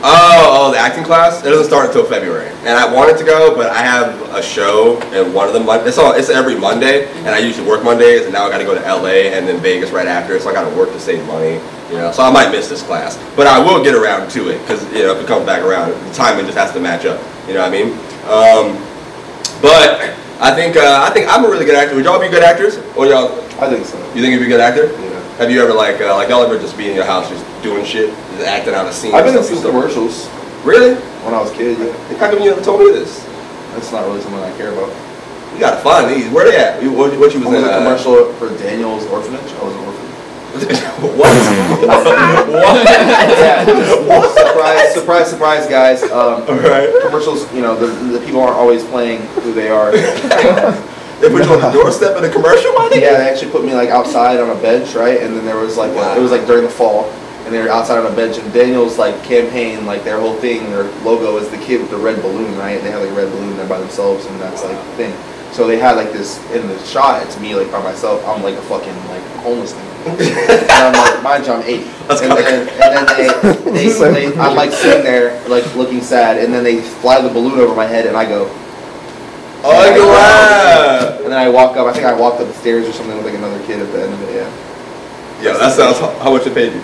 Oh, oh, the acting class. It doesn't start until February, and I wanted to go, but I have a show and one of them. It's all. It's every Monday, and I usually work Mondays, and now I got to go to LA and then Vegas right after. So I got to work to save money, you know. So I might miss this class, but I will get around to it because you know if it comes back around, the timing just has to match up. You know what I mean? Um, but I think uh, I think I'm a really good actor. Would y'all be good actors? Or y'all? I think so. You think you'd be a good actor? Yeah. Have you ever like uh, like y'all ever just be in your house just doing shit, just acting out a scene? I've been in some commercials Really? when I was a kid. Yeah, How come you never told me this? that's not really something I care about. You gotta find these. Where they at? You- What, what you I was was in? a uh, commercial for Daniel's orphanage. I was an orphan. what? what? what? surprise, surprise, surprise, guys. Um, Alright. commercials, you know, the, the people aren't always playing who they are. They put you on the doorstep in a commercial, my nigga? Yeah, they actually put me like outside on a bench, right? And then there was like a, it was like during the fall, and they were outside on a bench. And Daniel's like campaign, like their whole thing, their logo is the kid with the red balloon, right? And they have like a red balloon there by themselves, and that's like the thing. So they had like this in the shot. It's me like by myself. I'm like a fucking like homeless thing. and I'm like, mind you, I'm eight. That's and, then, and then they, they, they, I'm like sitting there like looking sad, and then they fly the balloon over my head, and I go. Oh, and I you go, and then I walk up. I think I walked up the stairs or something with like another kid at the end of it. Yeah, Yeah, that sounds. How much it paid you?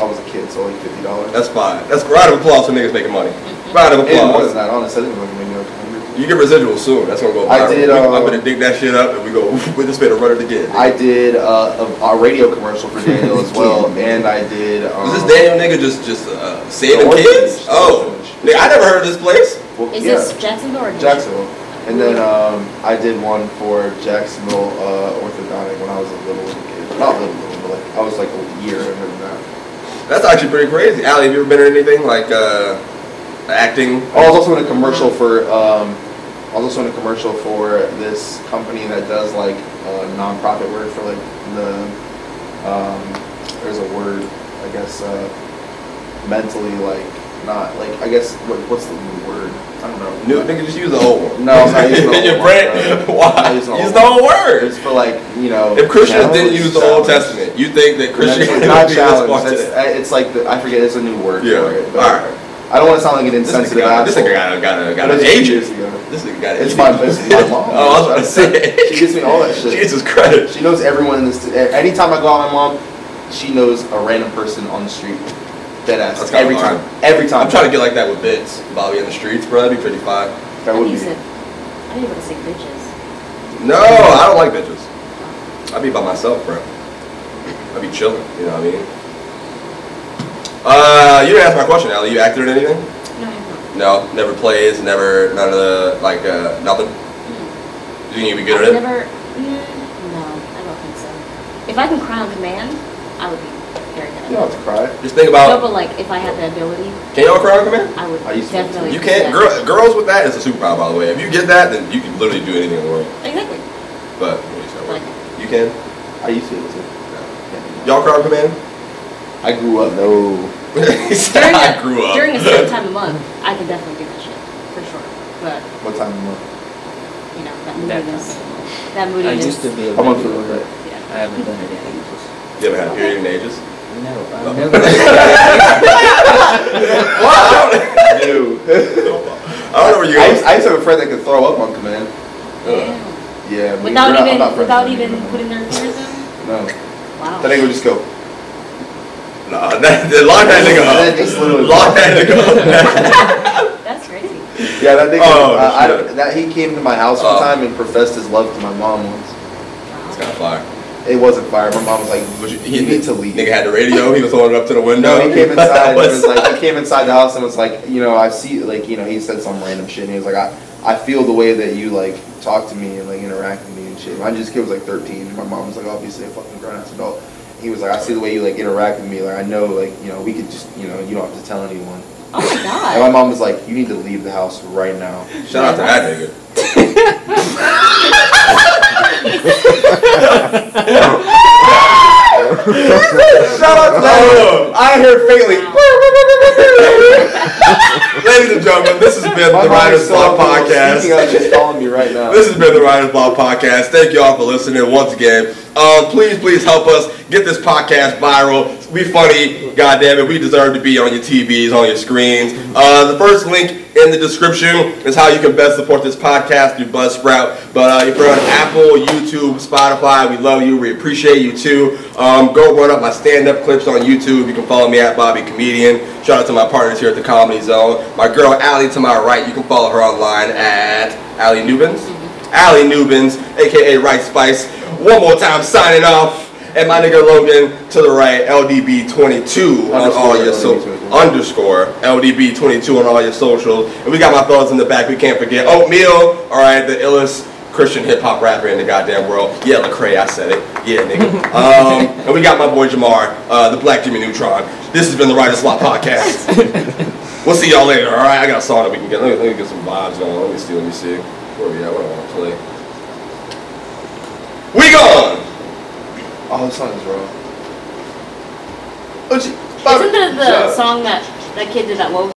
I was a kid, so like fifty dollars. That's fine. That's round of applause for niggas making money. Round of Maybe more than applause. that. Honestly, I think it was like maybe like 100. You get residuals soon. That's gonna go I did, We- uh, I'm gonna dig that shit up and we go. We just made a run it again. I did uh, a, a radio commercial for Daniel as well, and I did. Um, Was this Daniel nigga just just uh, saving kids? the Oh, orphanage. nigga, I never heard of this place. well, Is yeah, this Jacksonville or Jacksonville? And then um, I did one for Jacksonville uh, orthodontic when I was a little, kid. Not little, little, but like I was like a year younger than that. That's actually pretty crazy. Ali, have you ever been in anything like uh, acting? Oh, I was also in a commercial for. Um, I was also in a commercial for this company that does like uh, non-profit work for like the. Um, there's a word, I guess, uh, mentally like not like I guess what, what's the new word? I don't know. New nigga, just use the old one. No, I'm not using the In your old one, why? Using the Use old the whole word. It's for like you know. If Christians didn't use the Old. Testament, you think that Christians It's not would be this challenge. It's, it's like the, I forget. It's a new word Yeah. for it. But All right. I don't want to sound like an This nigga insensitive got, this asshole. nigga got, got, got But an it's a few agent. years ago. This nigga got an It's my, it's my mom. Oh, I was about to say. She gives me all that shit. Jesus Christ. She knows everyone in this. Anytime I go out with my mom, she knows a random person on the street. Dead ass. That's kinda Every hard. time. Every time. I'm trying to get like that with Vince, Bobby in the streets, bro. That'd be pretty fine. That would be. you said, I didn't even want to say bitches. No, I don't like bitches. I'd be by myself, bro. I'd be chilling. You know what I mean? Uh, you didn't ask my question, Ali. You acted in anything? No, I have not. No, never plays, never, none of the like, uh, nothing. Mm. You think you'd be good I've at it? never, mm, no, I don't think so. If I can cry on command, I would be very good You don't have to cry. Just think No, about. but like if I had the ability, Can y'all cry on command? I would I used to. definitely. You can't. do Girl, that. girls with that is a superpower, by the way. If you get that, then you can literally do anything in the world. Exactly. But at least that Like, you can. I used to too. Y'all cry on command? I grew up. No. He during I a, grew up. during a certain time of month, I can definitely do that shit for sure. But What time of month? you know that That moodiness, time. that I moodiness. used to be a I'm on regular, for but it. Yeah. I haven't done it in ages. You ever had a period in ages? No. I've never. Wow. Ew. I don't know where you I used, I used to have a friend that could throw up on command. Damn. Yeah. we- Without not- even not without even putting their fingers in. No. Wow. Then they would just go. Nah, that, that, lock that nigga And then up. just literally- Lock that nigga up. That's crazy. Yeah, that nigga. Oh, uh, I that he came to my house one Oh. time and professed his love to my mom once. It's kind of fire. It wasn't fire. My mom was like, But you, "You need to leave." Nigga had the radio. He was holding it up to the window. No, he came inside and was like, he came inside the house and was like, you know, I see, like, you know, he said some random shit. And he was like, I, I feel the way that you like talk to me and like interact with me and shit. My just kid was like 13. My mom was like, obviously a fucking grown ass adult. He was like, I see the way you like interact with me. Like, I know, like, you know, we could just, you know, you don't have to tell anyone. Oh my god. And my mom was like, you need to leave the house right now. Shout out to that nigga. Shout out to. I heard faintly. Ladies and gentlemen, this has been My the mom Writers is Block Podcast. Speaking of, calling me right now. This has been the Writers Block Podcast. Thank you all for listening once again. Um, please, please help us get this podcast viral. Be funny, goddamn it. We deserve to be on your TVs, on your screens. Uh, the first link in the description is how you can best support this podcast through Buzzsprout. But uh, if you're on Apple, YouTube, Spotify, we love you. We appreciate you too. Um, go run up my stand-up clips on YouTube. You can follow me at Bobby Comedian. Shout out to my partners here at the Comedy Zone. My girl Ali to my right. You can follow her online at Ali Nubins. Ali Nubins, aka Right Spice. One more time, signing off. And my nigga Logan to the right, LDB22 on all your so underscore LDB22 on all your socials. And we got my fellas in the back. We can't forget Oatmeal. All right, the illest Christian hip hop rapper in the goddamn world. Yeah, Lecrae, I said it. Yeah, nigga. Um, and we got my boy Jamar, uh, the Black Jimmy Neutron. This has been the Writer's Swap podcast. we'll see y'all later. All right, I got a song that we can get. Let me, let me get some vibes going. Let me see. Let me see. Where we at? What I want to play? We gone. Oh, this song is wrong. Oh, gee. Isn't the, the song that that kid did that woke